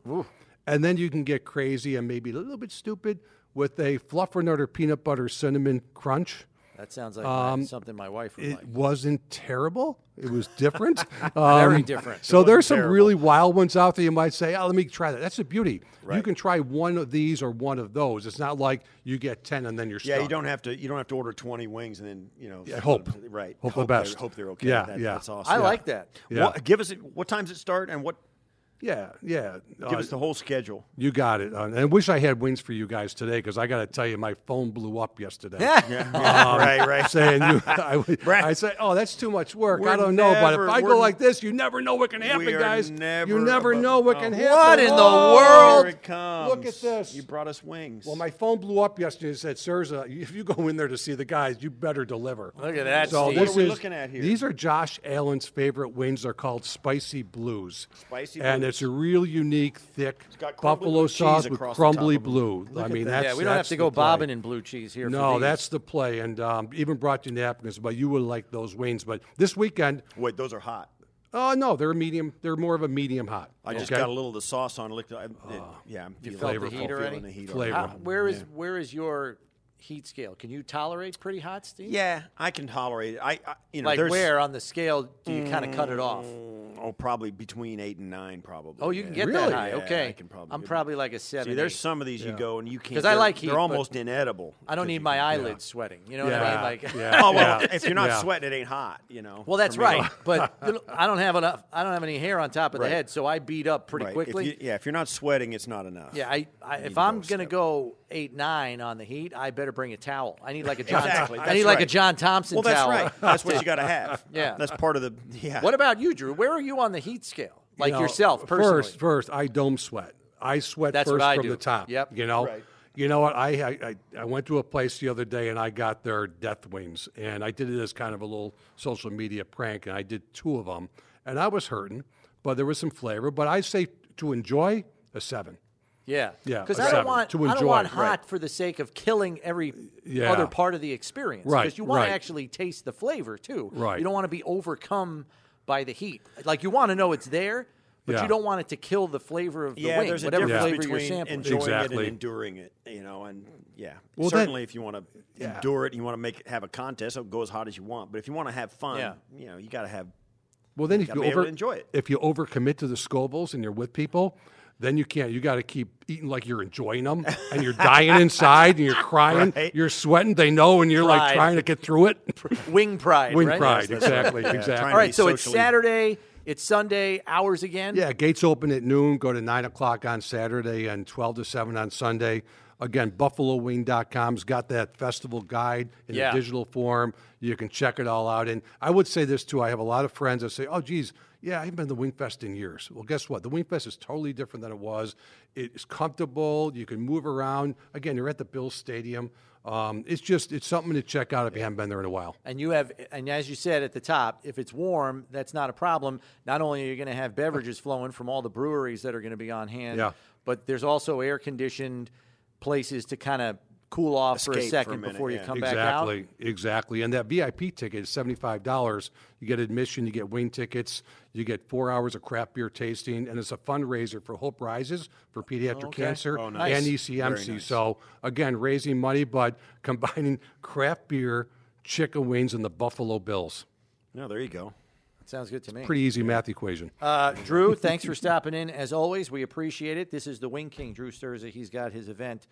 And then you can get crazy and maybe a little bit stupid with a fluffernutter peanut butter cinnamon crunch. That sounds like my- Um, something my wife would like. It like. wasn't terrible. It was [laughs] different. [laughs] Very Um, different. So there's some terrible. really wild ones out there. You might say, "Oh, let me try that." That's the beauty. Right. You can try one of these or one of those. It's not like you get ten and then you're Yeah, stuck. you don't have to. You don't have to order twenty wings and then you know. Yeah, hope. Right. Hope the they're- best. Hope they're okay. Yeah, That- yeah. That's awesome. I like that. Yeah. What, give us. What times it start and what? Yeah, yeah. Give Uh, us the whole schedule. You got it. Uh, and I wish I had wings for you guys today because I got to tell you, my phone blew up yesterday. Yeah, [laughs] [laughs] right, right. Saying you, [laughs] I, would- Right. I say, oh, that's too much work. We're I don't know, but if I go like this, you never know what can happen, guys. never you never above- know what can happen. What in the Oh, world? Here it comes. Look at this. You brought us wings. Well, my phone blew up yesterday and said, Cerza, if you go in there to see the guys, you better deliver. Look at that, So Steve. this What are we is, looking at here? These are Josh Allen's favorite wings. They're called Spicy Blues. Spicy And Blues. It's a real unique, thick buffalo sauce with across the top crumbly of 'em. blue. I mean, that. that's yeah, we don't have to go play. bobbing in blue cheese here. No, for that's the play. And um, even brought you napkins, but you would like those wings. But this weekend, Wait, those are hot. oh no, they're medium. They're more of a medium hot. I just got a little of the sauce on. Looked, I, it, ah, yeah, I'm You feeling, felt the heat already? the heat Flavor. already. How- where is where is your heat scale? Can you tolerate pretty hot, Steve? Yeah, I can tolerate it. I, I you know, Like where on the scale do you kind of cut it off? Mm, Oh, probably between eight and nine, probably. Oh, you can get Really? that high. Yeah, okay, I can probably I'm probably like a seven. See, there's eight. some of these you go and you can't. Because I like heat, They're almost inedible. I don't need my can- eyelids sweating. You know what I mean? Like, yeah. [laughs] Oh well, if you're not Yeah. sweating, it ain't hot. You know. well, that's right. But [laughs] I don't have enough. I don't have any hair on top of the head, so I beat up pretty Right. If quickly. you- yeah, if you're not sweating, it's not enough. Yeah, I, I if I'm go gonna go eight nine on the heat, I better bring a towel. I need like a [laughs] John. Exactly, I that's need like a. John Thompson Well, that's towel. right. That's what you got to have. [laughs] Yeah. That's part of the. Yeah. What about you, Drew? Where are you on the heat scale? Like You know, yourself, personally. First, first, I dome sweat. I sweat That's first what I from do. the top. Yep. You know. Right. You know what? I, I I- I went to a place the other day and I got their death wings and I did it as kind of a little social media prank and I did two of them and I was hurting, but there was some flavor. But I say to enjoy a seven. Yeah, Yeah, Because I don't want to I don't enjoy, want hot right. for the sake of killing every Yeah. other part of the experience. Right, Because you want right. to actually taste the flavor too. Right. You don't want to be overcome by the heat. Like you want to know it's there, but Yeah. you don't want it to kill the flavor of the yeah, wing, there's a whatever difference flavor you're sampling. enjoying it and enduring it. You know, and yeah, Well, that- certainly if you want to endure it, and you want to make it have a contest, it'll go as hot as you want. But if you want to have fun, Yeah. you know, you got to have. Well, then if you over enjoy it. if you overcommit to the Scovilles and you're with people, then you can't. You got to keep eating like you're enjoying them, and you're dying inside, and you're [laughs] crying, Right. you're sweating. They know, and you're like trying to get through it. [laughs] Wing pride. Wing right? pride, Yes, that's right. exactly, Yeah, exactly. trying All to so it's Saturday, it's Sunday, hours again. Yeah, gates open at noon. Go to nine o'clock on Saturday and twelve to seven on Sunday. Again, BuffaloWing.com's got that festival guide in Yeah. a digital form. You can check it all out. And I would say this too: I have a lot of friends that say, "Oh, geez, yeah, I haven't been to Wingfest in years." Well, guess what? The Wingfest is totally different than it was. It's comfortable. You can move around. Again, you're at the Bills Stadium. Um, it's just it's something to check out if you haven't been there in a while. And you have, and as you said at the top, if it's warm, that's not a problem. Not only are you going to have beverages flowing from all the breweries that are going to be on hand, Yeah. but there's also air conditioned places to kind of cool off for a Escape for a second minute, before you yeah. come back out. Exactly, exactly. And that VIP ticket is seventy five dollars. You get admission, you get wing tickets, you get four hours of craft beer tasting, and it's a fundraiser for Hope Rises for pediatric Okay. cancer Oh, nice. and ECMC. nice. So again, raising money, but [laughs] combining craft beer, chicken wings, and the Buffalo Bills. No, there you go. Sounds good to me. Pretty easy math equation. Uh, Drew, thanks for stopping in. As always, we appreciate it. This is the Wing King, Drew Cerza. He's got his event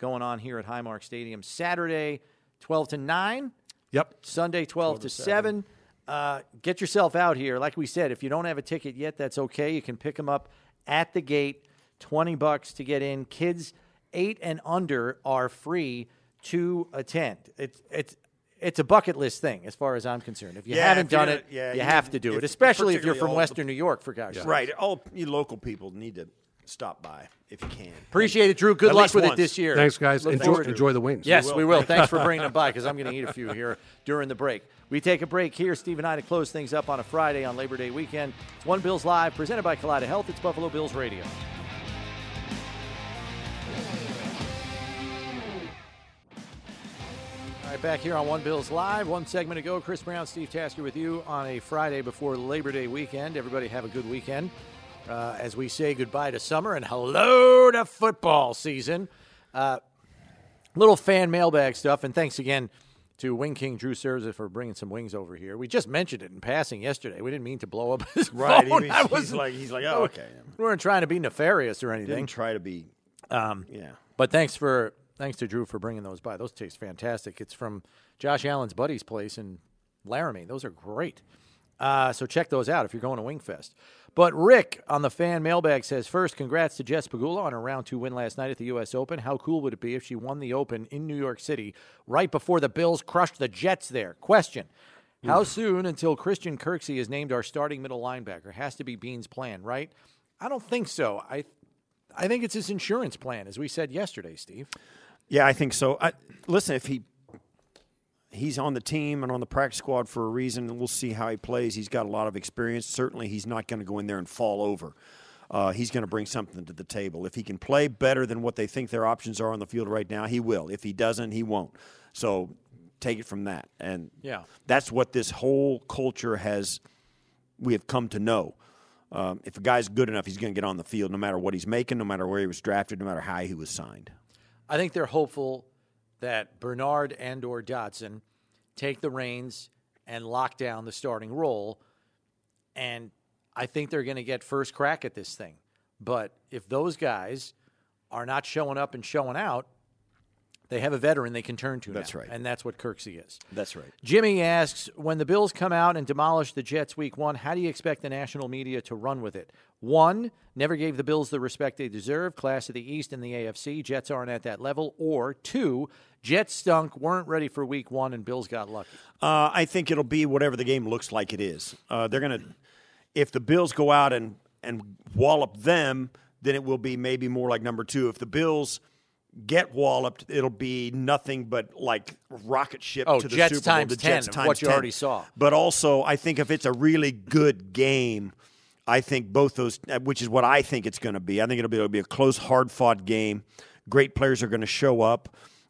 going on here at Highmark Stadium Saturday, 12 to 9. Yep. Sunday, 12, to 7. Uh, get yourself out here. Like we said, if you don't have a ticket yet, that's okay. You can pick them up at the gate. 20 bucks to get in. Kids 8 and under are free to attend. It's it's it's a bucket list thing as far as I'm concerned. If you Yeah, haven't if done it, yeah, you, you have to do if- it, especially if you're from all the- Western New York, for gosh sakes. Right. All you local people need to stop by if you can. Appreciate it, Drew. Good At luck with once. it this year. Thanks, guys. Look Enjoy, forward enjoy the wings. Yes, will. we will. Thanks for [laughs] bringing them by because I'm going to eat a few here during the break. We take a break here. Steve and I to close things up on a Friday on Labor Day weekend. It's One Bills Live, presented by Kaleida Health. It's Buffalo Bills Radio. All right, back here on One Bills Live. One segment ago, Chris Brown, Steve Tasker with you on a Friday before Labor Day weekend. Everybody have a good weekend uh, as we say goodbye to summer and hello to football season. Uh, little fan mailbag stuff, and thanks again to Wing King Drew Cerza for bringing some wings over here. We just mentioned it in passing yesterday. We didn't mean to blow up his [laughs] Right. phone. He- he's like- he's like, oh, okay. We weren't trying to be nefarious or anything. Didn't try to be. Um, Yeah. But thanks for thanks to Drew for bringing those by. Those taste fantastic. It's from Josh Allen's buddy's place in Laramie. Those are great. Uh, so check those out if you're going to Wingfest. But Rick on the fan mailbag says first, congrats to Jess Pegula on her round two win last night at the U.S. Open. How cool would it be if she won the Open in New York City right before the Bills crushed the Jets there? Question. How soon until Christian Kirksey is named our starting middle linebacker? Has to be Beane's plan, right? I don't think so. I I think it's his insurance plan, as we said yesterday, Steve. Yeah, I think so. I, listen, if he he's on the team and on the practice squad for a reason, and we'll see how he plays. He's got a lot of experience. Certainly, he's not going to go in there and fall over. Uh, he's going to bring something to the table. If he can play better than what they think their options are on the field right now, he will. If he doesn't, he won't. So take it from that. And Yeah. that's what this whole culture has. We have come to know. Um, if a guy's good enough, he's going to get on the field, no matter what he's making, no matter where he was drafted, no matter how he was signed. I think they're hopeful that Bernard and or Dodson take the reins and lock down the starting role. And I think they're going to get first crack at this thing. But if those guys are not showing up and showing out, they have a veteran they can turn to. That's now, right. and that's what Kirksey is. That's right. Jimmy asks, when the Bills come out and demolish the Jets week one, how do you expect the national media to run with it? One, never gave the Bills the respect they deserve, class of the East and the AFC. Jets aren't at that level. Or two, Jets stunk, weren't ready for week one, and Bills got lucky. Uh, I think it'll be whatever the game looks like it is. Uh, they're going to, if the Bills go out and, and wallop them, then it will be maybe more like number two. If the Bills get walloped, it'll be nothing but like rocket ship Oh, to the Jets Super Bowl. times the 10 Jets times what you 10. already saw. But also, I think if it's a really good game, I think both those, uh, which is what I think it's going to be. I think it'll be, it'll be a close, hard fought game. Great players are going to show up,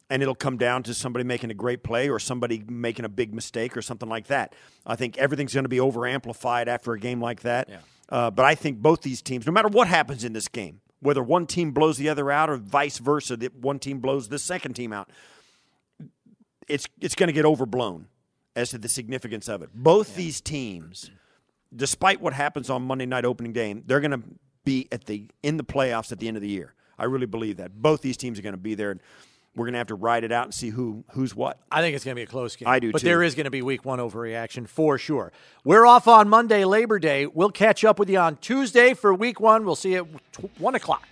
and it'll come down to somebody making a great play or somebody making a big mistake or something like that. I think everything's going to be over amplified after a game like that. Uh, but I think both these teams, no matter what happens in this game, whether one team blows the other out or vice versa, that one team blows the second team out, it's it's going to get overblown as to the significance of it. Both these teams, despite what happens on Monday night opening day, they're going to be at the in the playoffs at the end of the year. I really believe that both these teams are going to be there, and we're going to have to ride it out and see who who's what. I think it's going to be a close game. I do, But too. there is going to be week one overreaction for sure. We're off on Monday, Labor Day. We'll catch up with you on Tuesday for week one. We'll see you at 1 o'clock.